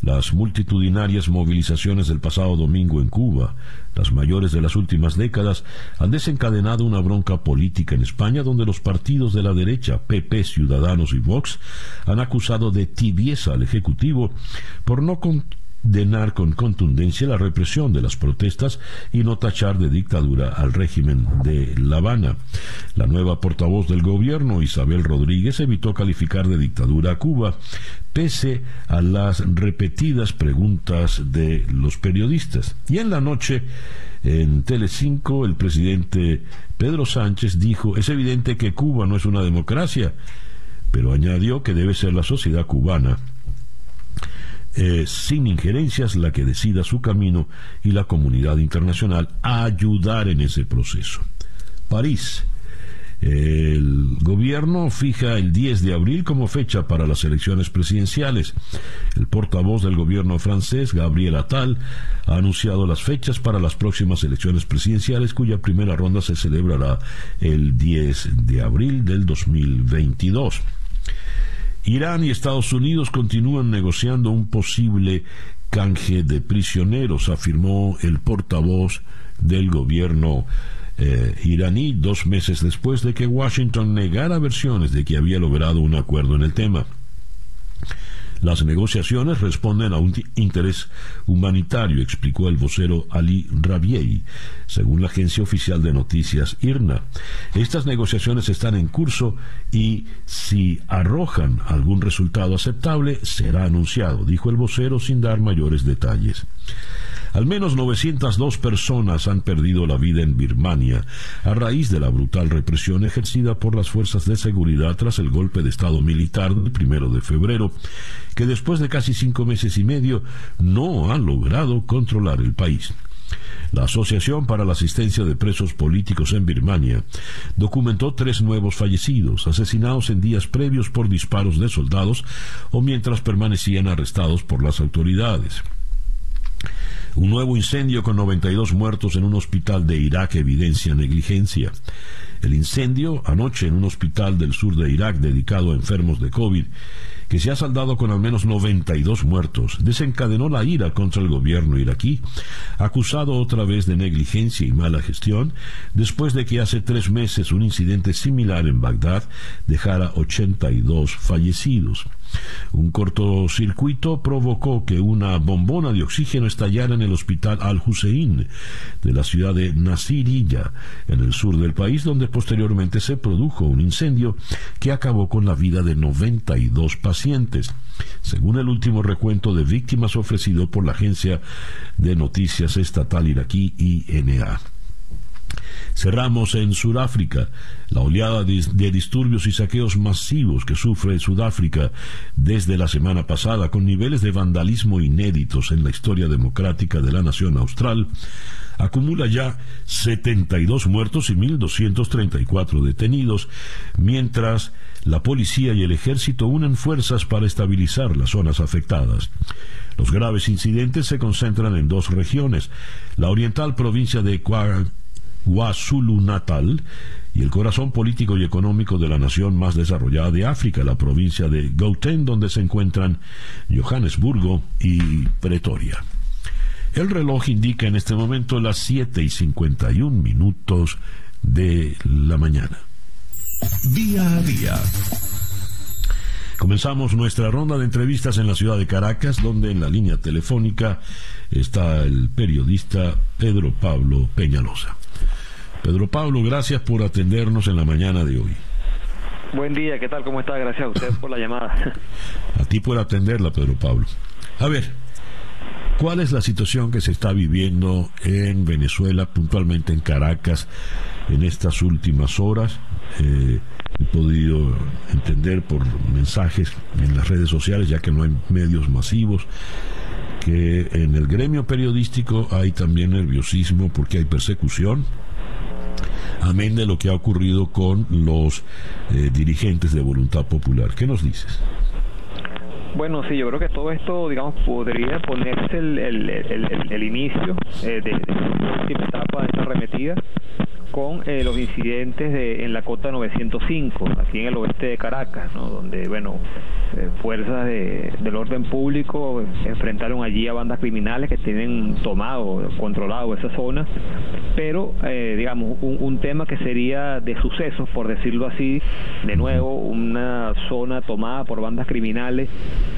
Las multitudinarias movilizaciones del pasado domingo en Cuba, las mayores de las últimas décadas, han desencadenado una bronca política en España donde los partidos de la derecha, PP, Ciudadanos y Vox, han acusado de tibieza al Ejecutivo por no denar con contundencia la represión de las protestas y no tachar de dictadura al régimen de La Habana. La nueva portavoz del gobierno, Isabel Rodríguez, evitó calificar de dictadura a Cuba, pese a las repetidas preguntas de los periodistas. Y en la noche, en Telecinco, el presidente Pedro Sánchez dijo, es evidente que Cuba no es una democracia, pero añadió que debe ser la sociedad cubana eh, sin injerencias la que decida su camino y la comunidad internacional a ayudar en ese proceso. París. El gobierno fija el 10 de abril como fecha para las elecciones presidenciales. El portavoz del gobierno francés, Gabriel Attal, ha anunciado las fechas para las próximas elecciones presidenciales, cuya primera ronda se celebrará el 10 de abril del 2022. Irán y Estados Unidos continúan negociando un posible canje de prisioneros, afirmó el portavoz del gobierno eh, iraní dos meses después de que Washington negara versiones de que había logrado un acuerdo en el tema. Las negociaciones responden a un interés humanitario, explicó el vocero Ali Rabiei, según la agencia oficial de noticias IRNA. Estas negociaciones están en curso y si arrojan algún resultado aceptable será anunciado, dijo el vocero sin dar mayores detalles. Al menos 902 personas han perdido la vida en Birmania a raíz de la brutal represión ejercida por las fuerzas de seguridad tras el golpe de Estado militar del primero de febrero, que después de casi cinco meses y medio no han logrado controlar el país. La Asociación para la Asistencia de Presos Políticos en Birmania documentó tres nuevos fallecidos, asesinados en días previos por disparos de soldados o mientras permanecían arrestados por las autoridades. Un nuevo incendio con 92 muertos en un hospital de Irak evidencia negligencia. El incendio anoche en un hospital del sur de Irak dedicado a enfermos de COVID que se ha saldado con al menos 92 muertos, desencadenó la ira contra el gobierno iraquí, acusado otra vez de negligencia y mala gestión, después de que hace tres meses un incidente similar en Bagdad dejara 82 fallecidos. Un cortocircuito provocó que una bombona de oxígeno estallara en el hospital Al-Hussein de la ciudad de Nasiriyah, en el sur del país, donde posteriormente se produjo un incendio que acabó con la vida de 92 pacientes, según el último recuento de víctimas ofrecido por la agencia de noticias estatal iraquí INA. Cerramos en Sudáfrica. La oleada de, disturbios y saqueos masivos que sufre Sudáfrica desde la semana pasada, con niveles de vandalismo inéditos en la historia democrática de la nación austral, acumula ya 72 muertos y 1.234 detenidos, mientras la policía y el ejército unen fuerzas para estabilizar las zonas afectadas. Los graves incidentes se concentran en dos regiones, la oriental provincia de KwaZulu Natal y el corazón político y económico de la nación más desarrollada de África, la provincia de Gauteng, donde se encuentran Johannesburgo y Pretoria. El reloj indica en este momento las 7 y 51 minutos de la mañana. Día a día. Comenzamos nuestra ronda de entrevistas en la ciudad de Caracas, donde en la línea telefónica está el periodista Pedro Pablo Peñalosa. Pedro Pablo, gracias por atendernos en la mañana de hoy. Buen día, ¿qué tal? ¿Cómo está? Gracias a usted por la llamada. A ti por atenderla, Pedro Pablo. A ver, ¿cuál es la situación que se está viviendo en Venezuela, puntualmente en Caracas, en estas últimas horas? Eh, he podido entender por mensajes en las redes sociales, ya que no hay medios masivos, que en el gremio periodístico hay también nerviosismo porque hay persecución, amén de lo que ha ocurrido con los eh, dirigentes de Voluntad Popular. ¿Qué nos dices? Bueno, sí, yo creo que todo esto, digamos, podría ponerse el, el, inicio eh, de, de, la última etapa de esta arremetida con eh, los incidentes de, en la cota 905, aquí en el oeste de Caracas, ¿no? donde, bueno, eh, fuerzas de, del orden público enfrentaron allí a bandas criminales que tienen tomado, controlado esa zona, pero, eh, digamos, un, un, tema que sería de sucesos, por decirlo así, de nuevo, una zona tomada por bandas criminales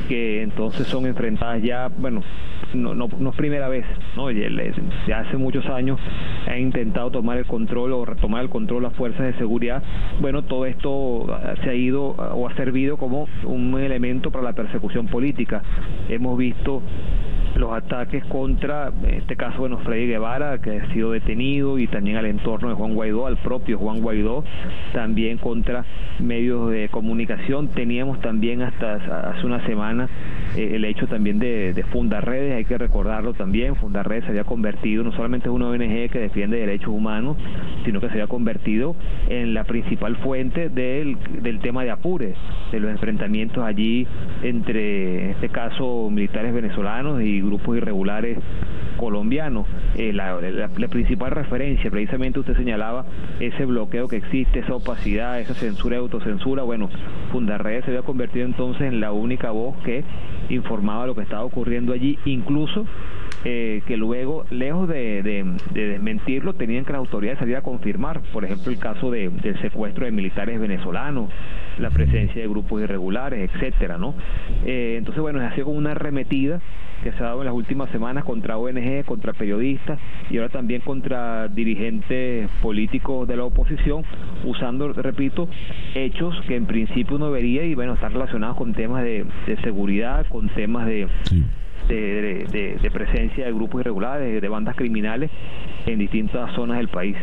que entonces son enfrentadas ya, bueno, no, no, no es primera vez, ¿no? Ya hace muchos años han intentado tomar el control o retomar el control las fuerzas de seguridad. Bueno, todo esto ah, se ha ido ah, o ha servido como un elemento para la persecución política. Hemos visto los ataques contra, en este caso, bueno, Freddy Guevara, que ha sido detenido, y también al entorno de Juan Guaidó, al propio Juan Guaidó, también contra medios de comunicación. Teníamos también hasta hace una semana eh, el hecho también de, de Fundarredes, hay que recordarlo también, Fundarredes se había convertido no solamente en una ONG que defiende derechos humanos, sino que se había convertido en la principal fuente del, del tema de Apure, de los enfrentamientos allí entre, en este caso, militares venezolanos y grupos irregulares colombianos. Eh, la, principal referencia, precisamente usted señalaba ese bloqueo que existe, esa opacidad, esa censura y autocensura. Bueno, Fundarredes se había convertido entonces en la única voz que informaba lo que estaba ocurriendo allí, incluso eh, que luego, lejos de, desmentirlo, tenían que las autoridades salir a confirmar, por ejemplo, el caso del secuestro de militares venezolanos, la presencia de grupos irregulares, etcétera, ¿no? Eh, entonces, bueno, ha sido como una arremetida que se ha dado en las últimas semanas contra ONG, contra periodistas y ahora también contra dirigentes políticos de la oposición, usando, repito, hechos que en principio uno vería y bueno, están relacionados con temas de, seguridad, con temas de, de, presencia de grupos irregulares, de bandas criminales en distintas zonas del país.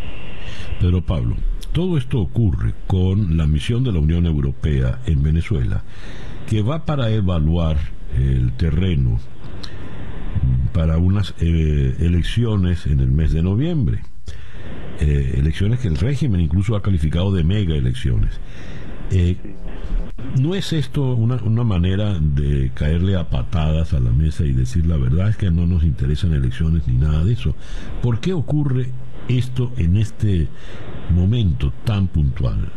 Pero Pablo, todo esto ocurre con la misión de la Unión Europea en Venezuela, que va para evaluar el terreno para unas eh, elecciones en el mes de noviembre. Eh, elecciones que el régimen incluso ha calificado de mega elecciones. Eh, ¿No es esto una, una, manera de caerle a patadas a la mesa y decir la verdad es que no nos interesan elecciones ni nada de eso? ¿Por qué ocurre esto en este momento tan puntual?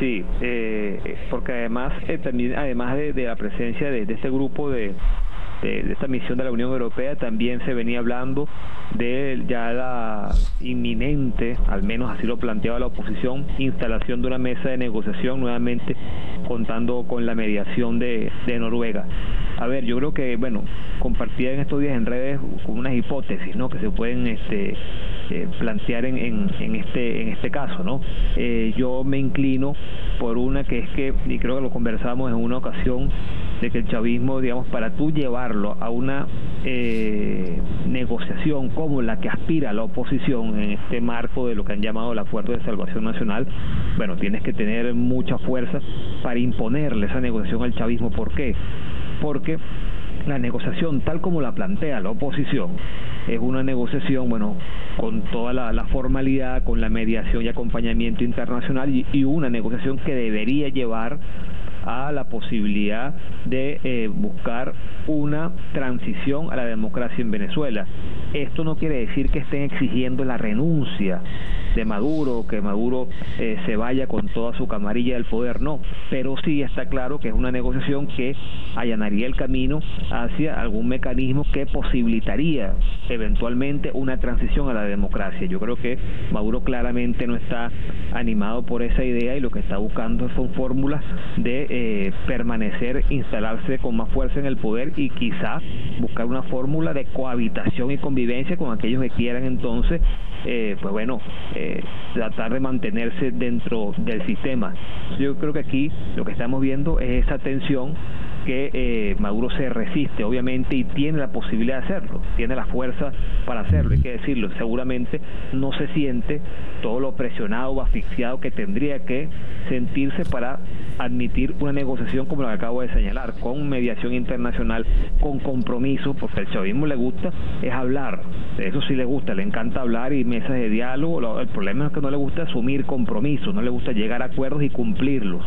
Sí, eh, porque además también además de, la presencia de, este grupo de, de, esta misión de la Unión Europea también se venía hablando de ya la inminente, al menos así lo planteaba la oposición, instalación de una mesa de negociación nuevamente contando con la mediación de, Noruega. A ver, yo creo que, bueno, compartía en estos días en redes unas hipótesis, ¿no? Que se pueden este, eh, plantear en, en, este en este caso, ¿no? Eh, yo me inclino por una que es que, y creo que lo conversamos en una ocasión, de que el chavismo, digamos, para tú a una eh, negociación como la que aspira la oposición en este marco de lo que han llamado el Acuerdo de Salvación Nacional, bueno, tienes que tener mucha fuerza para imponerle esa negociación al chavismo. ¿Por qué? Porque la negociación tal como la plantea la oposición es una negociación, bueno, con toda la, formalidad, con la mediación y acompañamiento internacional y, una negociación que debería llevar a la posibilidad de eh, buscar una transición a la democracia en Venezuela. Esto no quiere decir que estén exigiendo la renuncia de Maduro, que Maduro eh, se vaya con toda su camarilla del poder, no, pero sí está claro que es una negociación que allanaría el camino hacia algún mecanismo que posibilitaría eventualmente una transición a la democracia. Yo creo que Maduro claramente no está animado por esa idea y lo que está buscando son fórmulas de eh, permanecer, instalarse con más fuerza en el poder y quizá buscar una fórmula de cohabitación y convivencia con aquellos que quieran entonces eh, pues bueno, eh, tratar de mantenerse dentro del sistema. Yo creo que aquí lo que estamos viendo es esa tensión que eh, Maduro se resiste, obviamente, y tiene la posibilidad de hacerlo, tiene la fuerza para hacerlo, hay que decirlo. Seguramente no se siente todo lo presionado o asfixiado que tendría que sentirse para admitir una negociación como la que acabo de señalar, con mediación internacional, con compromiso, porque al chavismo le gusta es hablar, eso sí le gusta, le encanta hablar y mesas de diálogo, el problema es que no le gusta asumir compromisos, no le gusta llegar a acuerdos y cumplirlos.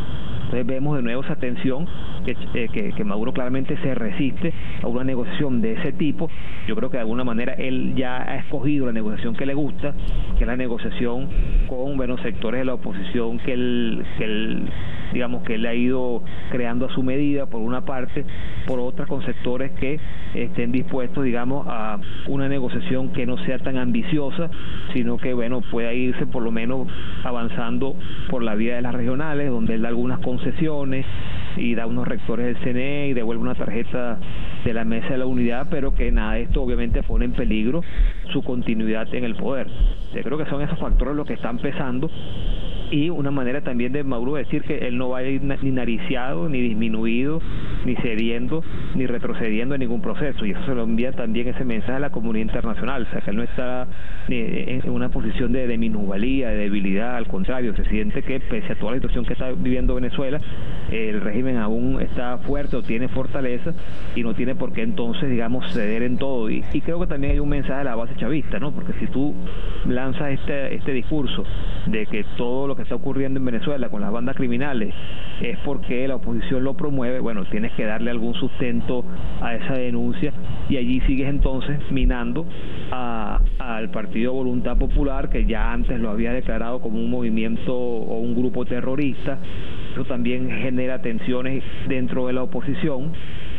Entonces vemos de nuevo esa tensión eh, que, que, Maduro claramente se resiste a una negociación de ese tipo. Yo creo que de alguna manera él ya ha escogido la negociación que le gusta, que es la negociación con bueno, sectores de la oposición que él, que él digamos que él ha ido creando a su medida por una parte, por otra con sectores que estén dispuestos, digamos, a una negociación que no sea tan ambiciosa, sino que bueno, pueda irse por lo menos avanzando por la vía de las regionales, donde él da algunas concesiones y da unos rectores del CNE y devuelve una tarjeta de la mesa de la unidad, pero que nada de esto obviamente pone en peligro su continuidad en el poder. Yo creo que son esos factores los que están pesando y una manera también de Maduro decir que él no va a ir ni nariciado, ni disminuido, ni cediendo, ni retrocediendo en ningún proceso. Y eso se lo envía también ese mensaje a la comunidad internacional, o sea, que él no está en una posición de, de de debilidad, al contrario, se siente que pese a toda la situación que está viviendo Venezuela, el régimen aún está fuerte o tiene fortaleza y no tiene por qué entonces, digamos, ceder en todo. Y, creo que también hay un mensaje a la base chavista, ¿no? Porque si tú lanzas este, este discurso de que todo lo que está ocurriendo en Venezuela con las bandas criminales es porque la oposición lo promueve, bueno, tienes que darle algún sustento a esa denuncia y allí sigues entonces minando al Partido Voluntad Popular que ya antes lo había declarado como un movimiento o un grupo terrorista. Eso también genera tensiones dentro de la oposición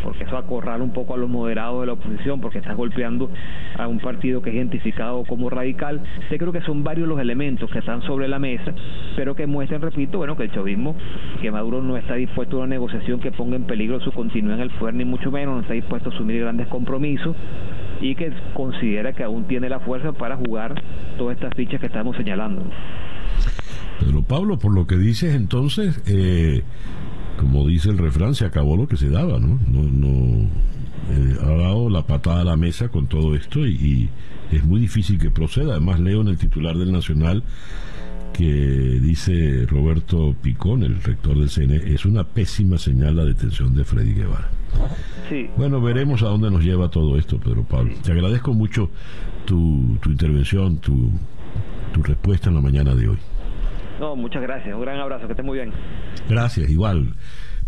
porque eso acorrala un poco a los moderados de la oposición, porque estás golpeando a un partido que es identificado como radical. Yo creo que son varios los elementos que están sobre la mesa, pero que muestran, repito, bueno, que el chavismo, que Maduro no está dispuesto a una negociación que ponga en peligro su continuidad en el poder, ni mucho menos, no está dispuesto a asumir grandes compromisos y que considera que aún tiene la fuerza para jugar todas estas fichas que estamos señalando. Pero Pablo, por lo que dices entonces, eh, como dice el refrán, se acabó lo que se daba, ¿no? No, no eh, ha dado la patada a la mesa con todo esto y, es muy difícil que proceda. Además, leo en el titular del Nacional que dice Roberto Picón, el rector del CNE, es una pésima señal la detención de Freddy Guevara. Sí. Bueno, veremos a dónde nos lleva todo esto, Pedro Pablo. Te agradezco mucho tu, tu intervención, tu, tu respuesta en la mañana de hoy. No, muchas gracias. Un gran abrazo. Que esté muy bien. Gracias, igual.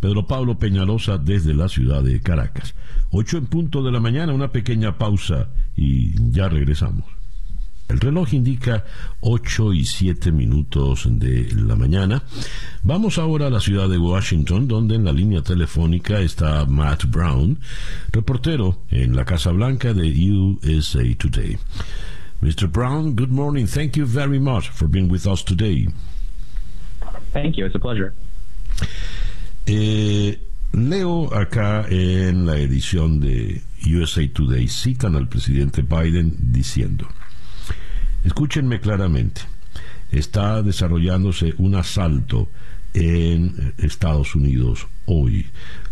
Pedro Pablo Peñalosa desde la ciudad de Caracas. Ocho en punto de la mañana, una pequeña pausa y ya regresamos. El reloj indica ocho y siete minutos de la mañana. Vamos ahora a la ciudad de Washington, donde en la línea telefónica está Matt Brown, reportero en la Casa Blanca de USA Today. Mr. Brown, good morning. Thank you very much for being with us today. Thank you. It's a pleasure. Eh, leo acá en la edición de USA Today, citan al presidente Biden diciendo, escúchenme claramente, está desarrollándose un asalto en Estados Unidos hoy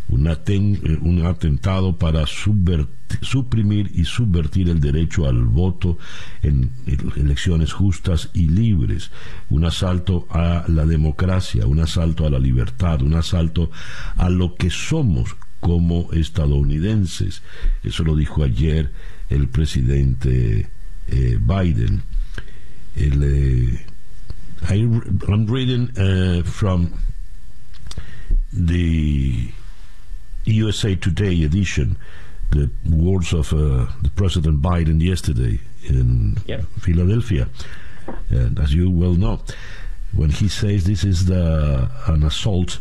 un, atentado para suprimir y subvertir el derecho al voto en elecciones justas y libres, un asalto a la democracia, un asalto a la libertad, un asalto a lo que somos como estadounidenses. Eso lo dijo ayer el presidente eh, Biden. Eh, I'm reading from the USA Today edition, the words of uh, the President Biden yesterday in yep. Philadelphia. And as you well know, when he says this is the, an assault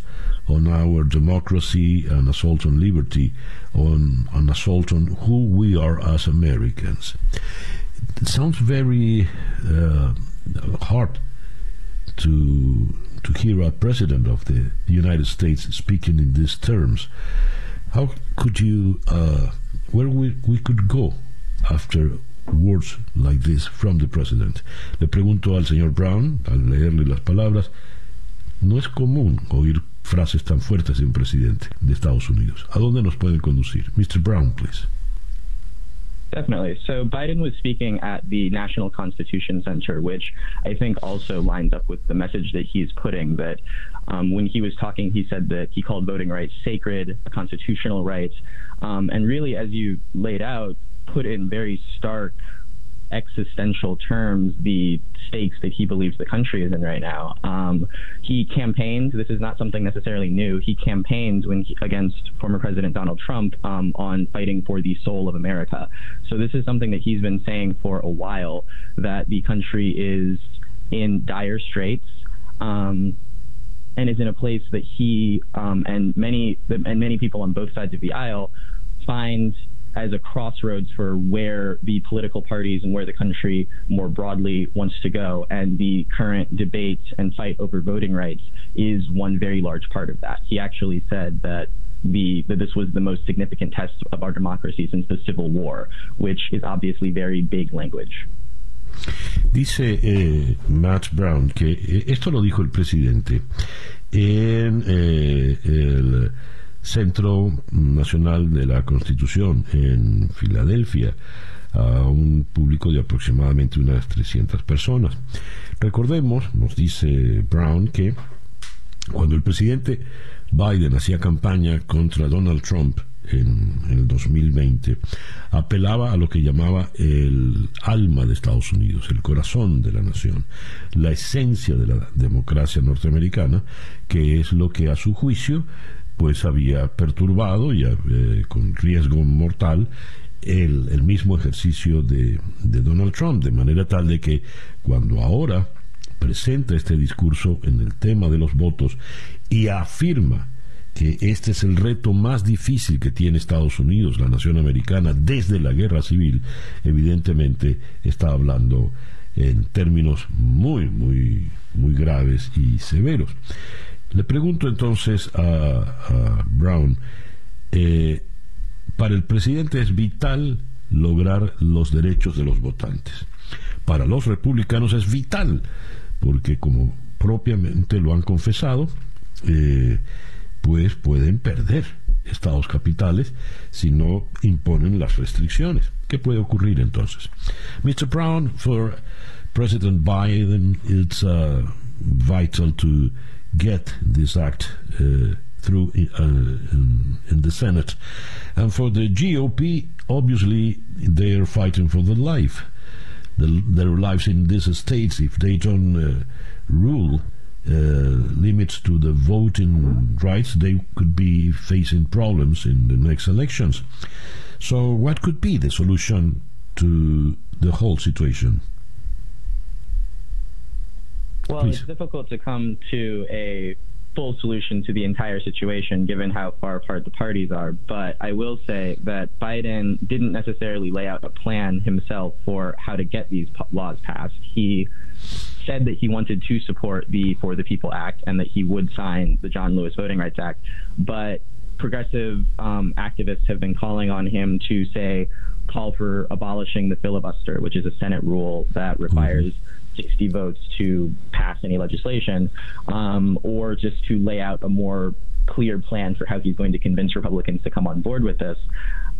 on our democracy, an assault on liberty, on an assault on who we are as Americans. It sounds very uh, hard to to hear a president of the United States speaking in these terms. How could you, uh, where we, we could go after words like this from the president? Le pregunto al señor Brown, al leerle las palabras, no es común oír frases tan fuertes de un presidente de Estados Unidos. ¿A dónde nos pueden conducir? Mr. Brown, please. Definitely. So Biden was speaking at the National Constitution Center, which I think also lines up with the message that he's putting. That um, when he was talking, he said that he called voting rights sacred, constitutional rights, um, and really, as you laid out, put in very stark existential terms the stakes that he believes the country is in right now. Um, he campaigned. This is not something necessarily new. He campaigned when he, against former President Donald Trump um, on fighting for the soul of America. So this is something that he's been saying for a while that the country is in dire straits. Um, and is in a place that he um, and many and many people on both sides of the aisle find as a crossroads for where the political parties and where the country more broadly wants to go. And the current debate and fight over voting rights is one very large part of that. He actually said that the that this was the most significant test of our democracy since the Civil War, which is obviously very big language. Dice eh, Matt Brown que eh, esto lo dijo el presidente en eh, el Centro Nacional de la Constitución en Filadelfia a un público de aproximadamente unas 300 personas. Recordemos, nos dice Brown, que cuando el presidente Biden hacía campaña contra Donald Trump en, el 2020, apelaba a lo que llamaba el alma de Estados Unidos, el corazón de la nación, la esencia de la democracia norteamericana, que es lo que a su juicio pues había perturbado y eh, con riesgo mortal el, mismo ejercicio de, de Donald Trump, de manera tal de que cuando ahora presenta este discurso en el tema de los votos y afirma que este es el reto más difícil que tiene Estados Unidos, la nación americana, desde la guerra civil, evidentemente está hablando en términos muy, muy, muy graves y severos. Le pregunto entonces a, Brown, eh, para el presidente es vital lograr los derechos de los votantes. Para los republicanos es vital, porque como propiamente lo han confesado, eh, pues pueden perder estados capitales si no imponen las restricciones. ¿Qué puede ocurrir entonces? Mr. Brown, for President Biden, it's uh, vital to get this act uh, through uh, in, in, the Senate. And for the GOP, obviously, they're fighting for their life, the, their lives in these states. If they don't uh, rule, uh, limits to the voting rights, they could be facing problems in the next elections. So, what could be the solution to the whole situation? Well, Please. it's difficult to come to a full solution to the entire situation given how far apart the parties are. But I will say that Biden didn't necessarily lay out a plan himself for how to get these laws passed. He said that he wanted to support the For the People Act and that he would sign the John Lewis Voting Rights Act. But progressive um, activists have been calling on him to say, call for abolishing the filibuster, which is a Senate rule that requires. Mm-hmm 60 votes to pass any legislation, um, or just to lay out a more clear plan for how he's going to convince Republicans to come on board with this.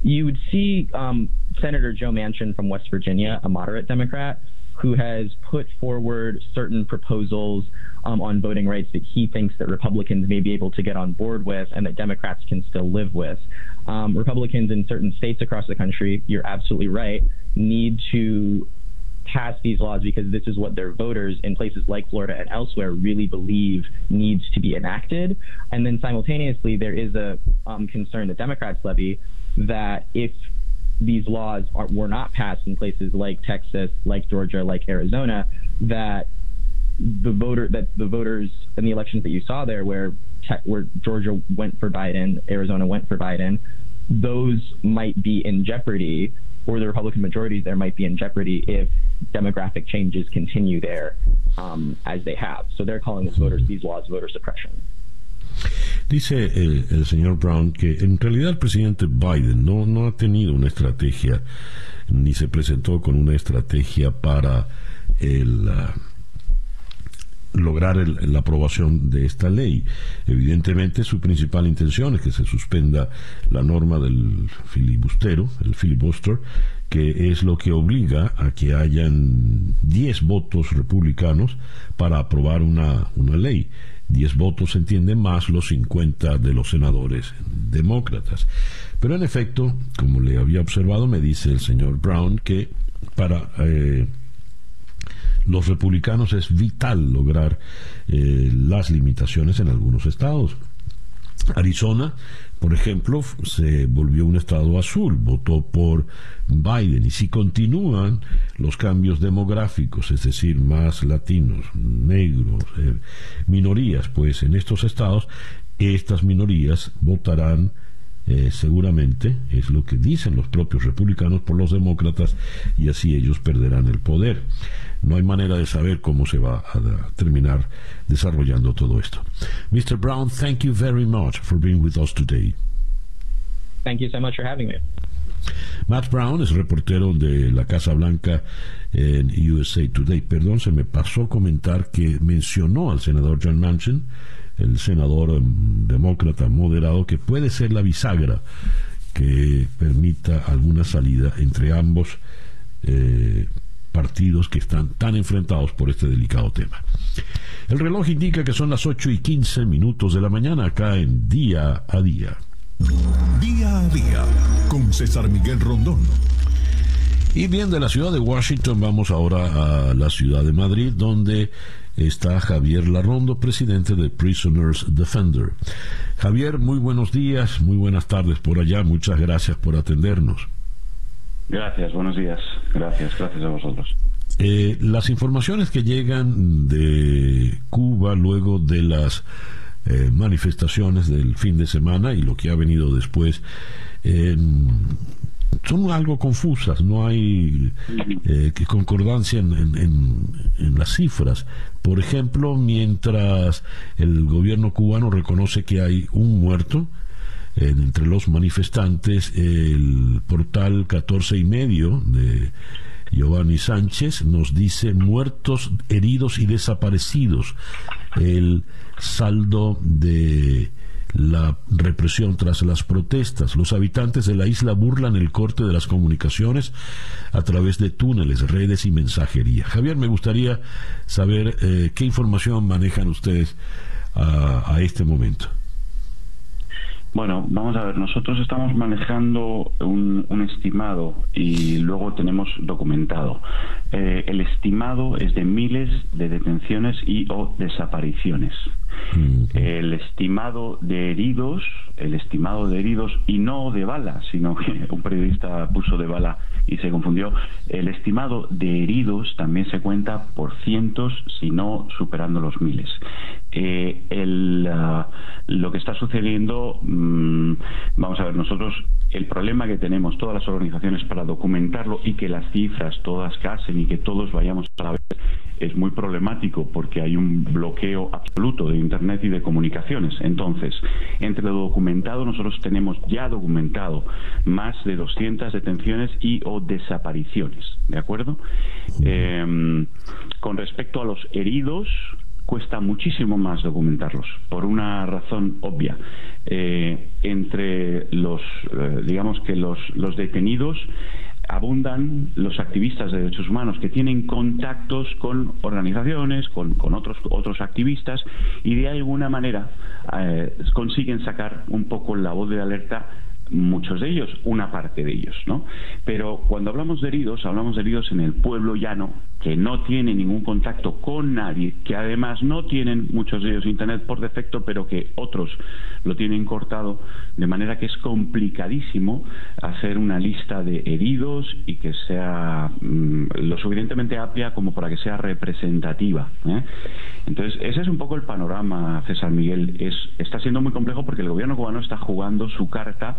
You would see um, Senator Joe Manchin from West Virginia, a moderate Democrat, who has put forward certain proposals um, on voting rights that he thinks that Republicans may be able to get on board with and that Democrats can still live with. Um, Republicans in certain states across the country, you're absolutely right, need to pass these laws because this is what their voters in places like Florida and elsewhere really believe needs to be enacted. And then simultaneously, there is a um, concern that Democrats levy that if these laws are, were not passed in places like Texas, like Georgia, like Arizona, that the voter that the voters in the elections that you saw there, where where Georgia went for Biden, Arizona went for Biden, those might be in jeopardy or the Republican majority there might be in jeopardy if demographic changes continue there um, as they have. So they're calling this voters these laws voter suppression. Dice el, el, señor Brown que en realidad el presidente Biden no, no ha tenido una estrategia ni se presentó con una estrategia para el, uh, lograr la aprobación de esta ley. Evidentemente su principal intención es que se suspenda la norma del filibustero, el filibuster, que es lo que obliga a que hayan 10 votos republicanos para aprobar una, una ley. 10 votos se entiende más los 50 de los senadores demócratas. Pero en efecto, como le había observado, me dice el señor Brown que para eh, los republicanos es vital lograr eh, las limitaciones en algunos estados. Arizona, por ejemplo, se volvió un estado azul, votó por Biden. Y si continúan los cambios demográficos, es decir, más latinos, negros, eh, minorías, pues en estos estados, estas minorías votarán eh, seguramente, es lo que dicen los propios republicanos, por los demócratas y así ellos perderán el poder. No hay manera de saber cómo se va a terminar desarrollando todo esto. Mr. Brown, thank you very much for being with us today. Thank you so much for having me. Matt Brown es reportero de la Casa Blanca en USA Today. Perdón, se me pasó comentar que mencionó al senador John Manchin, el senador em, demócrata moderado, que puede ser la bisagra que permita alguna salida entre ambos eh, partidos que están tan enfrentados por este delicado tema. El reloj indica que son las 8 y 15 minutos de la mañana acá en Día a Día. Día a Día con César Miguel Rondón. Y bien, de la ciudad de Washington vamos ahora a la ciudad de Madrid, donde está Javier Larrondo, presidente de Prisoners Defender. Javier, muy buenos días, muy buenas tardes por allá, muchas gracias por atendernos. Gracias, buenos días, gracias, gracias a vosotros. Eh, las informaciones que llegan de Cuba luego de las eh, manifestaciones del fin de semana y lo que ha venido después son algo confusas, no hay eh, concordancia en, en, las cifras. Por ejemplo, mientras el gobierno cubano reconoce que hay un muerto, entre los manifestantes, el portal 14 y medio de Giovanni Sánchez nos dice muertos, heridos y desaparecidos. El saldo de la represión tras las protestas. Los habitantes de la isla burlan el corte de las comunicaciones a través de túneles, redes y mensajería. Javier, me gustaría saber eh, qué información manejan ustedes a este momento. Bueno, vamos a ver, nosotros estamos manejando un, estimado y luego tenemos documentado. Eh, el estimado es de miles de detenciones y o desapariciones. El estimado de heridos, el estimado de heridos y no de bala, sino que un periodista puso de bala y se confundió. El estimado de heridos también se cuenta por cientos, si no superando los miles. Eh, el, ah, lo que está sucediendo, mm, vamos a ver, nosotros el problema que tenemos todas las organizaciones para documentarlo y que las cifras todas casen y que todos vayamos a la vez es muy problemático porque hay un bloqueo absoluto de Internet y de comunicaciones. Entonces, entre lo documentado, nosotros tenemos ya documentado más de 200 detenciones y o desapariciones. ¿De acuerdo? Eh, con respecto a los heridos, cuesta muchísimo más documentarlos, por una razón obvia. Eh, entre los, eh, digamos que los, los detenidos abundan los activistas de derechos humanos que tienen contactos con organizaciones, con, otros, otros activistas y de alguna manera eh, consiguen sacar un poco la voz de alerta muchos de ellos, una parte de ellos, ¿no? Pero cuando hablamos de heridos, hablamos de heridos en el pueblo llano, que no tiene ningún contacto con nadie, que además no tienen muchos de ellos internet por defecto, pero que otros lo tienen cortado, de manera que es complicadísimo hacer una lista de heridos y que sea mm, lo suficientemente amplia como para que sea representativa. ¿eh? Entonces, ese es un poco el panorama, César Miguel. Es, está siendo muy complejo porque el gobierno cubano está jugando su carta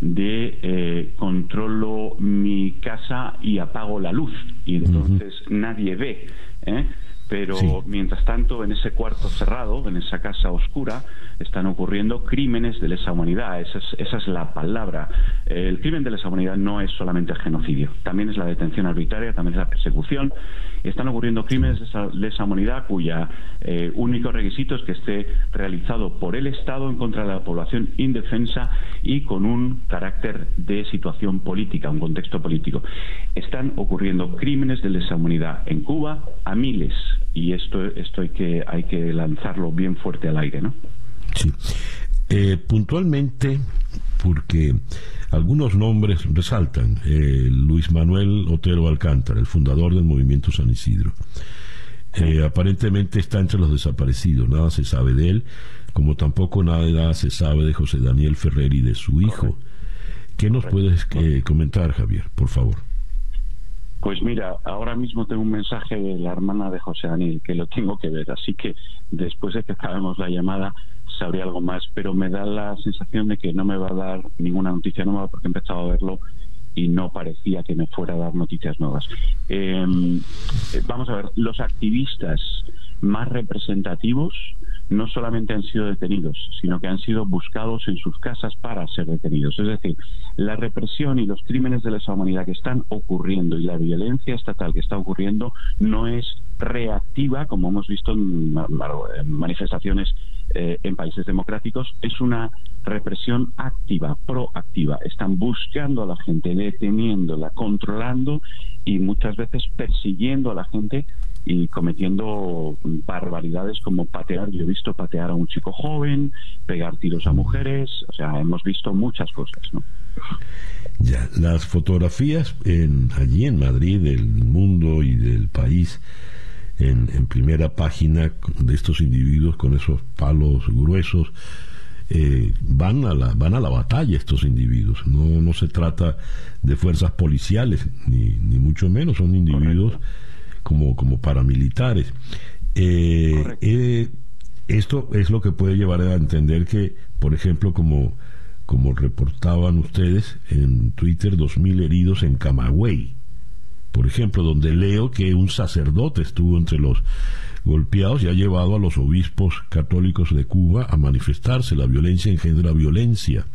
de eh, controlo mi casa y apago la luz. Y entonces nadie ve. ¿eh? Pero mientras tanto, en ese cuarto cerrado, en esa casa oscura, están ocurriendo crímenes de lesa humanidad. Esa es, esa es la palabra. El crimen de lesa humanidad no es solamente el genocidio, también es la detención arbitraria, también es la persecución. Están ocurriendo crímenes de lesa humanidad cuya eh, único requisito es que esté realizado por el Estado en contra de la población indefensa y con un carácter de situación política, un contexto político. Están ocurriendo crímenes de lesa humanidad en Cuba a miles y esto, esto hay, que, hay que lanzarlo bien fuerte al aire, ¿no? Sí. Eh, puntualmente, porque algunos nombres resaltan. Eh, Luis Manuel Otero Alcántara, el fundador del movimiento San Isidro. Eh, aparentemente está entre los desaparecidos, nada se sabe de él, como tampoco nada se sabe de José Daniel Ferrer y de su hijo. ¿Qué nos puedes comentar, Javier, por favor? Pues mira, ahora mismo tengo un mensaje de la hermana de José Daniel que lo tengo que ver, así que después de que acabemos la llamada sabría algo más, pero me da la sensación de que no me va a dar ninguna noticia nueva porque he empezado a verlo y no parecía que me fuera a dar noticias nuevas. Em, vamos a ver, los activistas más representativos no solamente han sido detenidos, sino que han sido buscados en sus casas para ser detenidos. Es decir, la represión y los crímenes de lesa humanidad que están ocurriendo y la violencia estatal que está ocurriendo no es reactiva, como hemos visto en manifestaciones eh, en países democráticos, es una represión activa, proactiva. Están buscando a la gente, deteniéndola, controlando y muchas veces persiguiendo a la gente y cometiendo barbaridades como patear. Yo he visto patear a un chico joven, pegar tiros a mujeres, o sea, hemos visto muchas cosas. Ya, las fotografías en, allí en Madrid del mundo y del país en, en primera página de estos individuos con esos palos gruesos eh, van a la van a la batalla estos individuos. No no se trata de fuerzas policiales ni, ni mucho menos son individuos como, como paramilitares. Eh, eh, esto es lo que puede llevar a entender que, por ejemplo, como, como reportaban ustedes en Twitter, 2.000 heridos en Camagüey, por ejemplo, donde leo que un sacerdote estuvo entre los golpeados y ha llevado a los obispos católicos de Cuba a manifestarse. La violencia engendra violencia,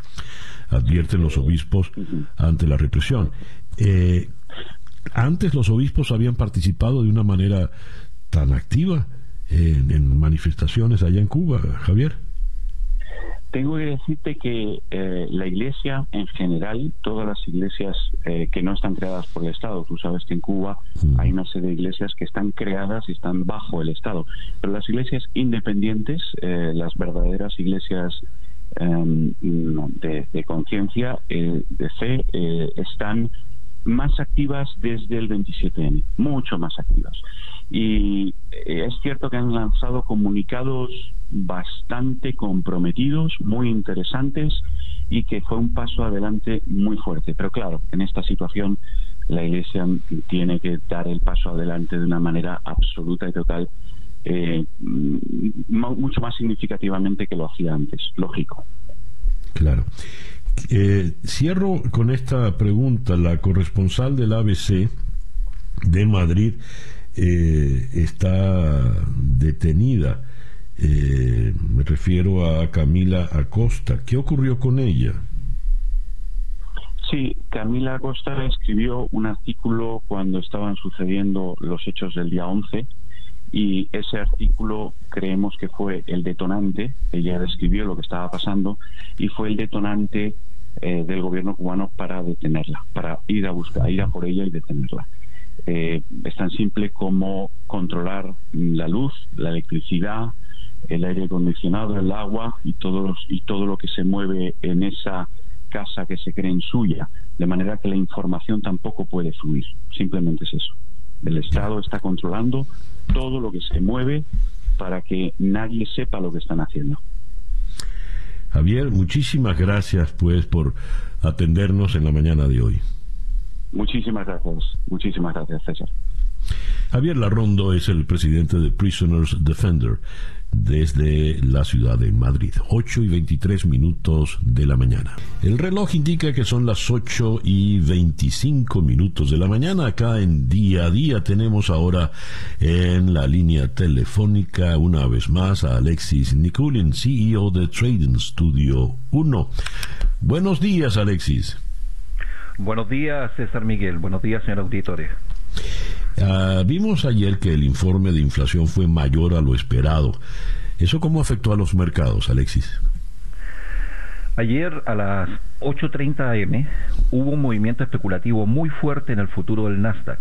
advierten los obispos ante la represión. Eh, antes los obispos habían participado de una manera tan activa en, manifestaciones allá en Cuba, Javier. Tengo que decirte que eh, la Iglesia en general, todas las iglesias eh, que no están creadas por el Estado, tú sabes que en Cuba hay una serie de iglesias que están creadas y están bajo el Estado, pero las iglesias independientes, eh, las verdaderas iglesias em, de, de conciencia, de fe, están más activas desde el 27N, mucho más activas. Y eh, es cierto que han lanzado comunicados bastante comprometidos, muy interesantes y que fue un paso adelante muy fuerte. Pero claro, en esta situación la Iglesia tiene que dar el paso adelante de una manera absoluta y total, eh, mucho más significativamente que lo hacía antes, lógico. Claro. Eh, cierro con esta pregunta. La corresponsal del ABC de Madrid eh, está detenida. Eh, me refiero a Camila Acosta. ¿Qué ocurrió con ella? Sí, Camila Acosta escribió un artículo cuando estaban sucediendo los hechos del día 11 y ese artículo creemos que fue el detonante, ella describió lo que estaba pasando y fue el detonante eh, del gobierno cubano para detenerla, para ir a buscar, ir a por ella y detenerla. Eh, es tan simple como controlar la luz, la electricidad, el aire acondicionado, el agua y todo, y todo lo que se mueve en esa casa que se cree suya, de manera que la información tampoco puede fluir. Simplemente es eso. El Estado está controlando todo lo que se mueve para que nadie sepa lo que están haciendo. Javier, muchísimas gracias pues por atendernos en la mañana de hoy. Muchísimas gracias, muchísimas gracias César. Javier Larrondo es el presidente de Prisoners Defender desde la ciudad de Madrid. 8 y 23 minutos de la mañana. El reloj indica que son las 8 y 25 minutos de la mañana. Acá en día a día tenemos ahora en la línea telefónica una vez más a Alexis Nikulin, CEO de Trading Studio 1. Buenos días, Alexis. Buenos días, César Miguel. Buenos días, señor auditorio. Ah, vimos ayer que el informe de inflación fue mayor a lo esperado. ¿Eso cómo afectó a los mercados, Alexis? Ayer a las 8.30 am hubo un movimiento especulativo muy fuerte en el futuro del Nasdaq.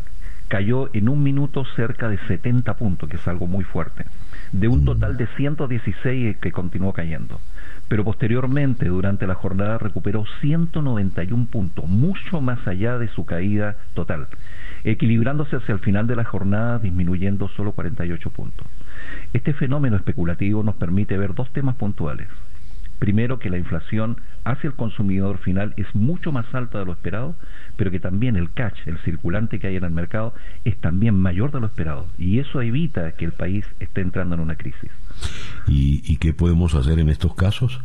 Cayó en un minuto cerca de 70 puntos, que es algo muy fuerte, de un total de 116 que continuó cayendo. Pero posteriormente, durante la jornada, recuperó 191 puntos, mucho más allá de su caída total equilibrándose hacia el final de la jornada disminuyendo solo 48 puntos. Este fenómeno especulativo nos permite ver dos temas puntuales. Primero, que la inflación hacia el consumidor final es mucho más alta de lo esperado, pero que también el catch, el circulante que hay en el mercado, es también mayor de lo esperado. Y eso evita que el país esté entrando en una crisis. ¿Y, y qué podemos hacer en estos casos?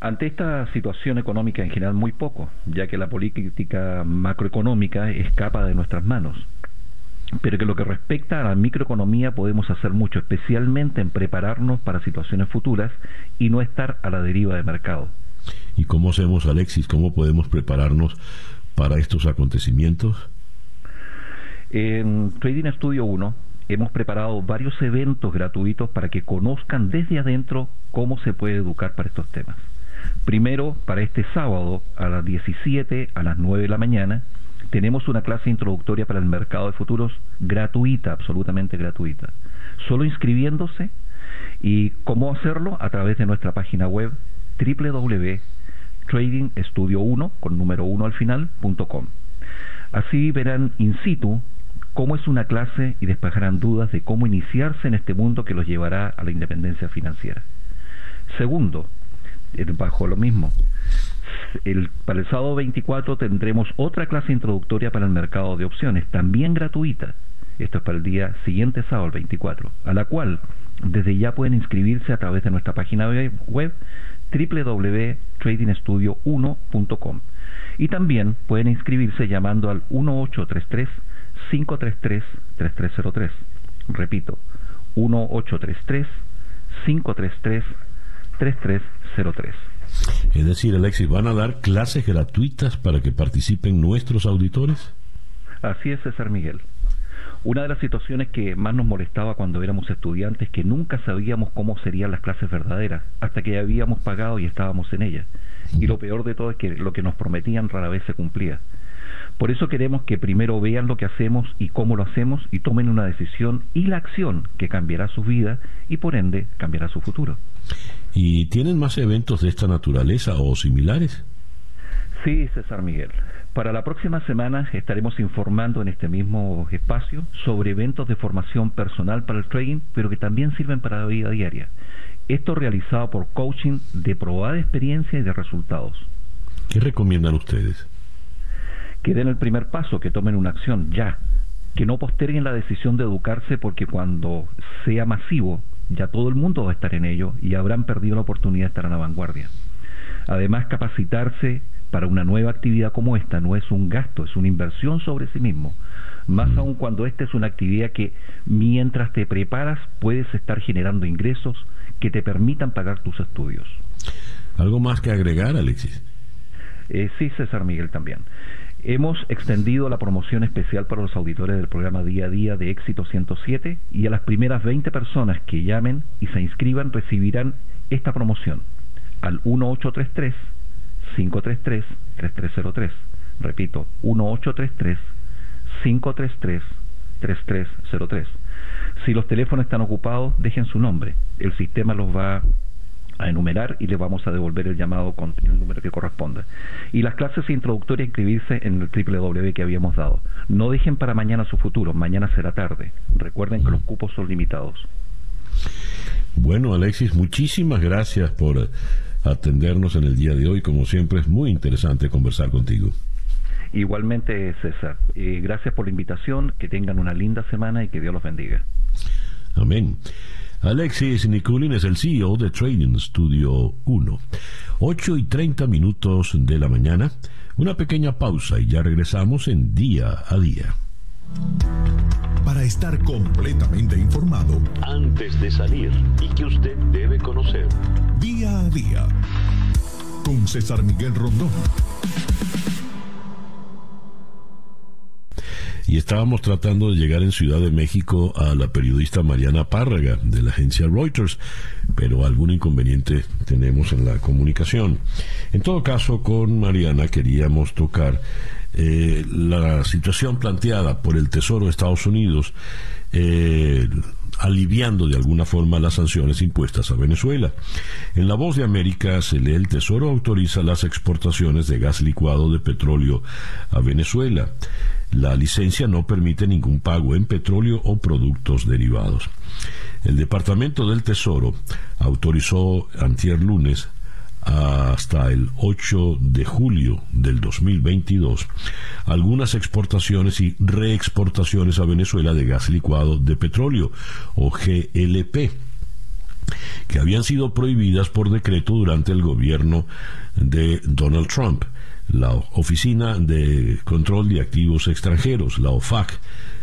Ante esta situación económica en general muy poco, ya que la política macroeconómica escapa de nuestras manos. pero que lo que respecta a la microeconomía podemos hacer mucho, especialmente en prepararnos para situaciones futuras y no estar a la deriva de mercado. ¿Y cómo hacemos, Alexis? ¿Cómo podemos prepararnos para estos acontecimientos? En Trading Studio 1 hemos preparado varios eventos gratuitos para que conozcan desde adentro cómo se puede educar para estos temas. Primero, para este sábado a las 17 a las 9 de la mañana, tenemos una clase introductoria para el mercado de futuros gratuita, absolutamente gratuita. Solo inscribiéndose y cómo hacerlo a través de nuestra página web www.tradingstudio1 con número 1 al final.com. Así verán in situ cómo es una clase y despejarán dudas de cómo iniciarse en este mundo que los llevará a la independencia financiera. Segundo, bajo lo mismo, el, para el sábado 24 tendremos otra clase introductoria para el mercado de opciones, también gratuita. Esto es para el día siguiente, sábado el 24, a la cual desde ya pueden inscribirse a través de nuestra página web www.tradingstudio1.com y también pueden inscribirse llamando al 1833 533 3303. Repito, 1833 533 3303. Es decir, Alexis, ¿van a dar clases gratuitas para que participen nuestros auditores? Así es, César Miguel. Una de las situaciones que más nos molestaba cuando éramos estudiantes es que nunca sabíamos cómo serían las clases verdaderas, hasta que ya habíamos pagado y estábamos en ellas. Y lo peor de todo es que lo que nos prometían rara vez se cumplía. Por eso queremos que primero vean lo que hacemos y cómo lo hacemos y tomen una decisión y la acción que cambiará su vida y por ende cambiará su futuro. ¿Y tienen más eventos de esta naturaleza o similares? Sí, César Miguel. Para la próxima semana estaremos informando en este mismo espacio sobre eventos de formación personal para el trading, pero que también sirven para la vida diaria. Esto realizado por coaching de probada experiencia y de resultados. ¿Qué recomiendan ustedes? Que den el primer paso, que tomen una acción ya, que no posterguen la decisión de educarse porque cuando sea masivo ya todo el mundo va a estar en ello y habrán perdido la oportunidad de estar en la vanguardia. Además, capacitarse para una nueva actividad como esta no es un gasto, es una inversión sobre sí mismo. Más mm. aún cuando esta es una actividad que mientras te preparas puedes estar generando ingresos que te permitan pagar tus estudios. ¿Algo más que agregar, Alexis? Eh, sí, César Miguel también. Hemos extendido la promoción especial para los auditores del programa Día a Día de Éxito 107 y a las primeras 20 personas que llamen y se inscriban recibirán esta promoción al 1833 533 3303. Repito, 1833 533 3303. Si los teléfonos están ocupados, dejen su nombre. El sistema los va a enumerar y le vamos a devolver el llamado con el número que corresponda. Y las clases introductorias inscribirse en el www que habíamos dado. No dejen para mañana su futuro, mañana será tarde. Recuerden que los cupos son limitados. Bueno, Alexis, muchísimas gracias por atendernos en el día de hoy. Como siempre, es muy interesante conversar contigo. Igualmente, César. Eh, gracias por la invitación, que tengan una linda semana y que Dios los bendiga. Amén. Alexis Nikulin es el CEO de Trading Studio 1. 8 y 30 minutos de la mañana. Una pequeña pausa y ya regresamos en día a día. Para estar completamente informado, antes de salir y que usted debe conocer. Día a día. Con César Miguel Rondón. Y estábamos tratando de llegar en Ciudad de México a la periodista Mariana Párraga de la agencia Reuters, pero algún inconveniente tenemos en la comunicación. En todo caso, con Mariana queríamos tocar eh, la situación planteada por el Tesoro de Estados Unidos. Eh, aliviando de alguna forma las sanciones impuestas a Venezuela. En La Voz de América se lee el Tesoro autoriza las exportaciones de gas licuado de petróleo a Venezuela. La licencia no permite ningún pago en petróleo o productos derivados. El Departamento del Tesoro autorizó antier lunes hasta el 8 de julio del 2022 algunas exportaciones y reexportaciones a Venezuela de gas licuado de petróleo o GLP que habían sido prohibidas por decreto durante el gobierno de Donald Trump. La Oficina de Control de Activos Extranjeros, la OFAC,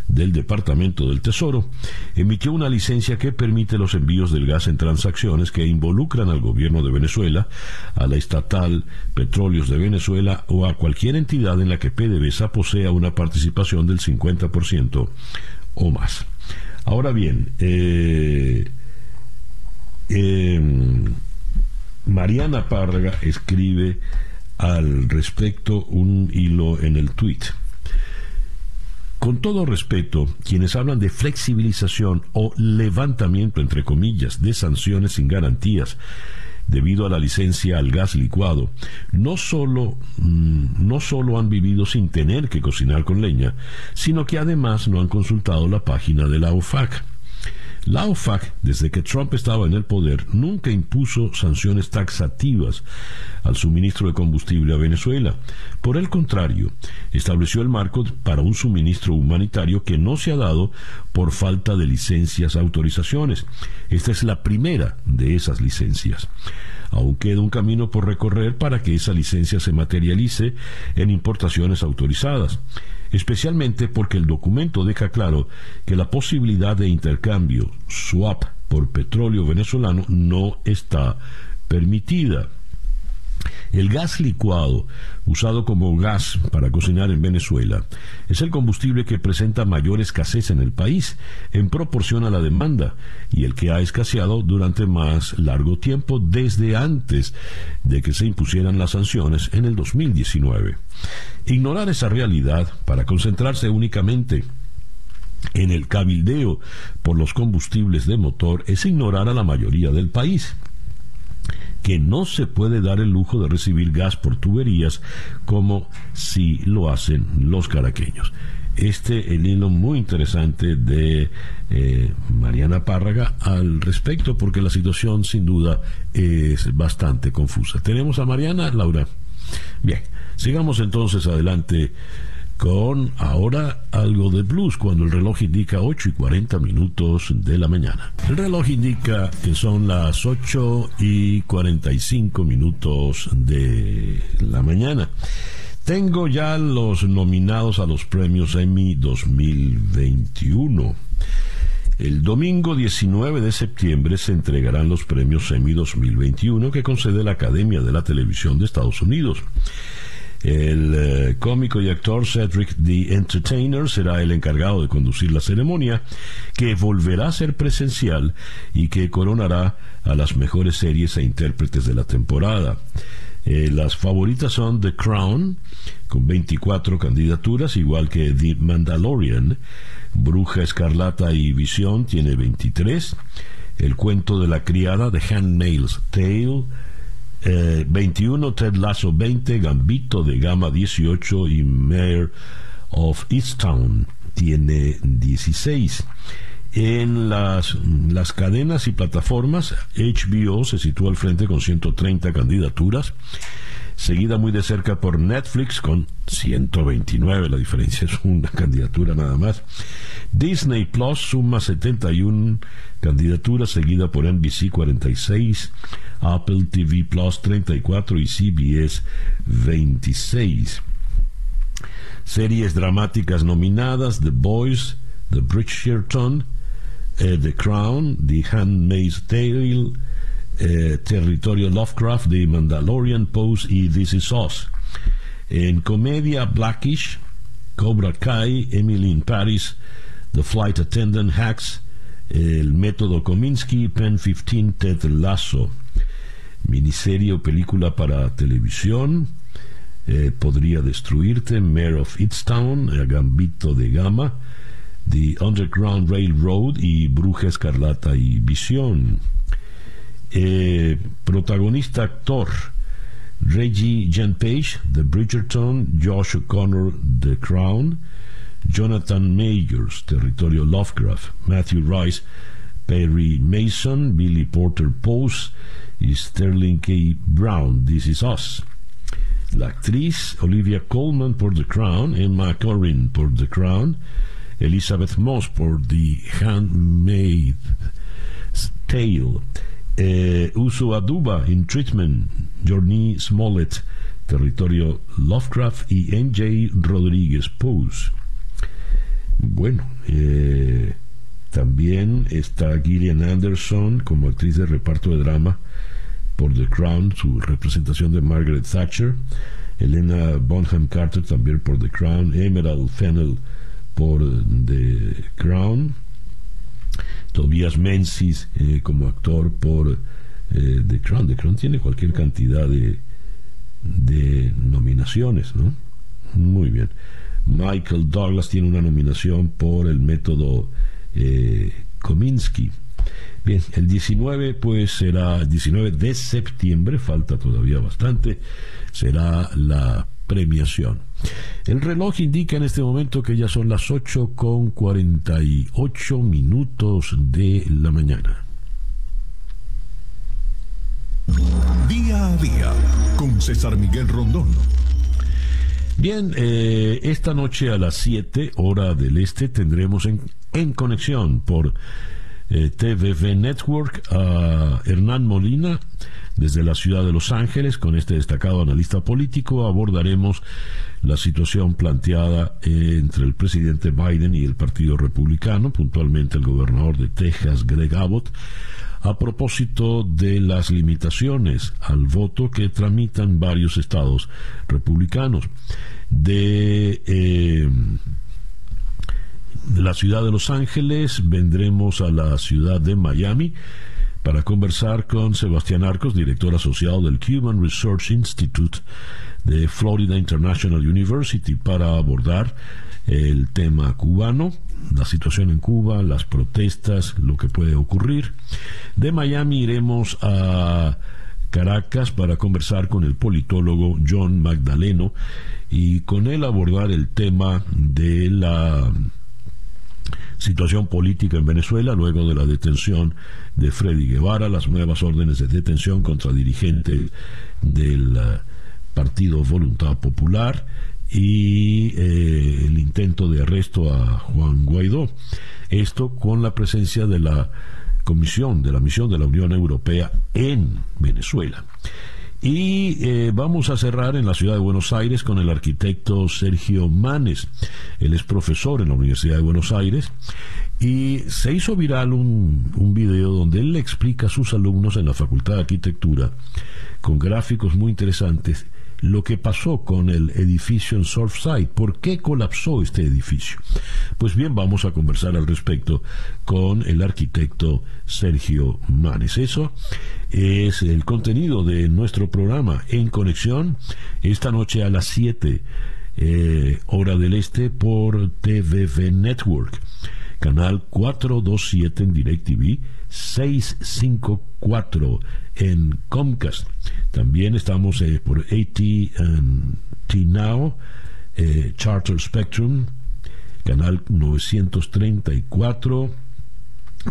del Departamento del Tesoro, emitió una licencia que permite los envíos del gas en transacciones que involucran al gobierno de Venezuela, a la estatal Petróleos de Venezuela o a cualquier entidad en la que PDVSA posea una participación del 50% o más. Ahora bien, eh, em, Mariana Párraga escribe al respecto un hilo en el tweet. Con todo respeto, quienes hablan de flexibilización o levantamiento, entre comillas, de sanciones sin garantías debido a la licencia al gas licuado, no solo, mm, no solo han vivido sin tener que cocinar con leña, sino que además no han consultado la página de la OFAC. La OFAC, desde que Trump estaba en el poder, nunca impuso sanciones taxativas al suministro de combustible a Venezuela. Por el contrario, estableció el marco para un suministro humanitario que no se ha dado por falta de licencias autorizaciones. Esta es la primera de esas licencias. Aún queda un camino por recorrer para que esa licencia se materialice en importaciones autorizadas especialmente porque el documento deja claro que la posibilidad de intercambio swap por petróleo venezolano no está permitida. El gas licuado, usado como gas para cocinar en Venezuela, es el combustible que presenta mayor escasez en el país en proporción a la demanda y el que ha escaseado durante más largo tiempo desde antes de que se impusieran las sanciones en el 2019. Ignorar esa realidad para concentrarse únicamente en el cabildeo por los combustibles de motor es ignorar a la mayoría del país que no se puede dar el lujo de recibir gas por tuberías como si lo hacen los caraqueños. Este el hilo muy interesante de eh, Mariana Párraga al respecto porque la situación sin duda es bastante confusa. Tenemos a Mariana, Laura. Bien, sigamos entonces adelante con ahora algo de blues cuando el reloj indica 8 y 40 minutos de la mañana. El reloj indica que son las 8 y 45 minutos de la mañana. Tengo ya los nominados a los premios Emmy 2021. El domingo 19 de septiembre se entregarán los premios Emmy 2021 que concede la Academia de la Televisión de Estados Unidos. El eh, cómico y actor Cedric the Entertainer será el encargado de conducir la ceremonia, que volverá a ser presencial y que coronará a las mejores series e intérpretes de la temporada. Eh, las favoritas son The Crown, con 24 candidaturas, igual que The Mandalorian. Bruja Escarlata y Visión tiene 23. El cuento de la criada, The Handmaid's Tale, 21, eh, Ted Lasso 20, Gambito de Gama 18 y Mayor of Easttown tiene 16. En las, las cadenas y plataformas, HBO se sitúa al frente con 130 candidaturas seguida muy de cerca por Netflix con 129, la diferencia es una candidatura nada más. Disney Plus suma 71 candidaturas, seguida por NBC 46, Apple TV Plus 34 y CBS 26. Series dramáticas nominadas: The Boys, The Bridgerton, eh, The Crown, The Handmaid's Tale, eh, territorio Lovecraft de Mandalorian Pose y This Is Us. En comedia Blackish, Cobra Kai, Emily in Paris, The Flight Attendant, Hacks, El Método Kominsky, Pen 15, Ted Lasso. Miniserie o película para televisión, eh, Podría Destruirte, Mayor of Town, Gambito de Gama, The Underground Railroad y Bruja Escarlata y Visión. Eh, protagonista actor Reggie Jen Page The Bridgerton, Josh O'Connor The Crown, Jonathan Majors Territorio Lovecraft, Matthew Rice Perry Mason, Billy Porter Pose Sterling K. Brown, This Is Us. La actriz Olivia Colman por The Crown, Emma Corrin por The Crown, Elizabeth Moss por The Handmaid's Tale, eh, Uso Aduba in Treatment, Journey Smollett, Territorio Lovecraft y NJ Rodríguez Pose. Bueno, eh, también está Gillian Anderson como actriz de reparto de drama por The Crown, su representación de Margaret Thatcher. Elena Bonham Carter también por The Crown. Emerald Fennell por The Crown. Tobias Menzies eh, como actor por eh, The Crown. The Crown tiene cualquier cantidad de, de nominaciones, ¿no? Muy bien. Michael Douglas tiene una nominación por el método eh, Kominsky. Bien, el 19 pues será el 19 de septiembre, falta todavía bastante, será la premiación. El reloj indica en este momento que ya son las 8 con 48 minutos de la mañana. Día a día con César Miguel Rondón. Bien, eh, esta noche a las 7 hora del este tendremos en, en conexión por eh, TVV Network a Hernán Molina desde la ciudad de Los Ángeles. Con este destacado analista político abordaremos la situación planteada eh, entre el presidente Biden y el Partido Republicano, puntualmente el gobernador de Texas, Greg Abbott, a propósito de las limitaciones al voto que tramitan varios estados republicanos. De eh, la ciudad de Los Ángeles vendremos a la ciudad de Miami para conversar con Sebastián Arcos, director asociado del Cuban Research Institute de Florida International University, para abordar el tema cubano, la situación en Cuba, las protestas, lo que puede ocurrir. De Miami iremos a Caracas para conversar con el politólogo John Magdaleno y con él abordar el tema de la situación política en Venezuela luego de la detención de Freddy Guevara, las nuevas órdenes de detención contra dirigentes del uh, Partido Voluntad Popular y eh, el intento de arresto a Juan Guaidó. Esto con la presencia de la Comisión de la Misión de la Unión Europea en Venezuela. Y eh, vamos a cerrar en la ciudad de Buenos Aires con el arquitecto Sergio Manes. Él es profesor en la Universidad de Buenos Aires y se hizo viral un, un video donde él le explica a sus alumnos en la Facultad de Arquitectura con gráficos muy interesantes lo que pasó con el edificio en Surfside. ¿Por qué colapsó este edificio? Pues bien, vamos a conversar al respecto con el arquitecto Sergio Manes. Eso es el contenido de nuestro programa En Conexión esta noche a las 7 eh, hora del este por TVV Network canal 427 en DirecTV, 654 en Comcast. También estamos eh, por AT&T Now, eh, Charter Spectrum, canal 934.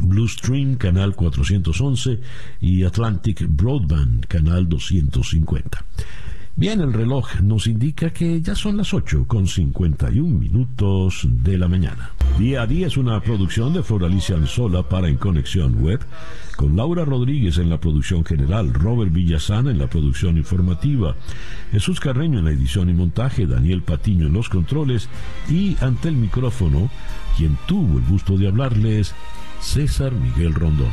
Blue Stream, canal 411, y Atlantic Broadband, canal 250. Bien, el reloj nos indica que ya son las 8 con 51 minutos de la mañana. Día a día es una producción de Floralicia Anzola para En Conexión Web, con Laura Rodríguez en la producción general, Robert Villazana en la producción informativa, Jesús Carreño en la edición y montaje, Daniel Patiño en los controles y ante el micrófono, quien tuvo el gusto de hablarles, César Miguel Rondón.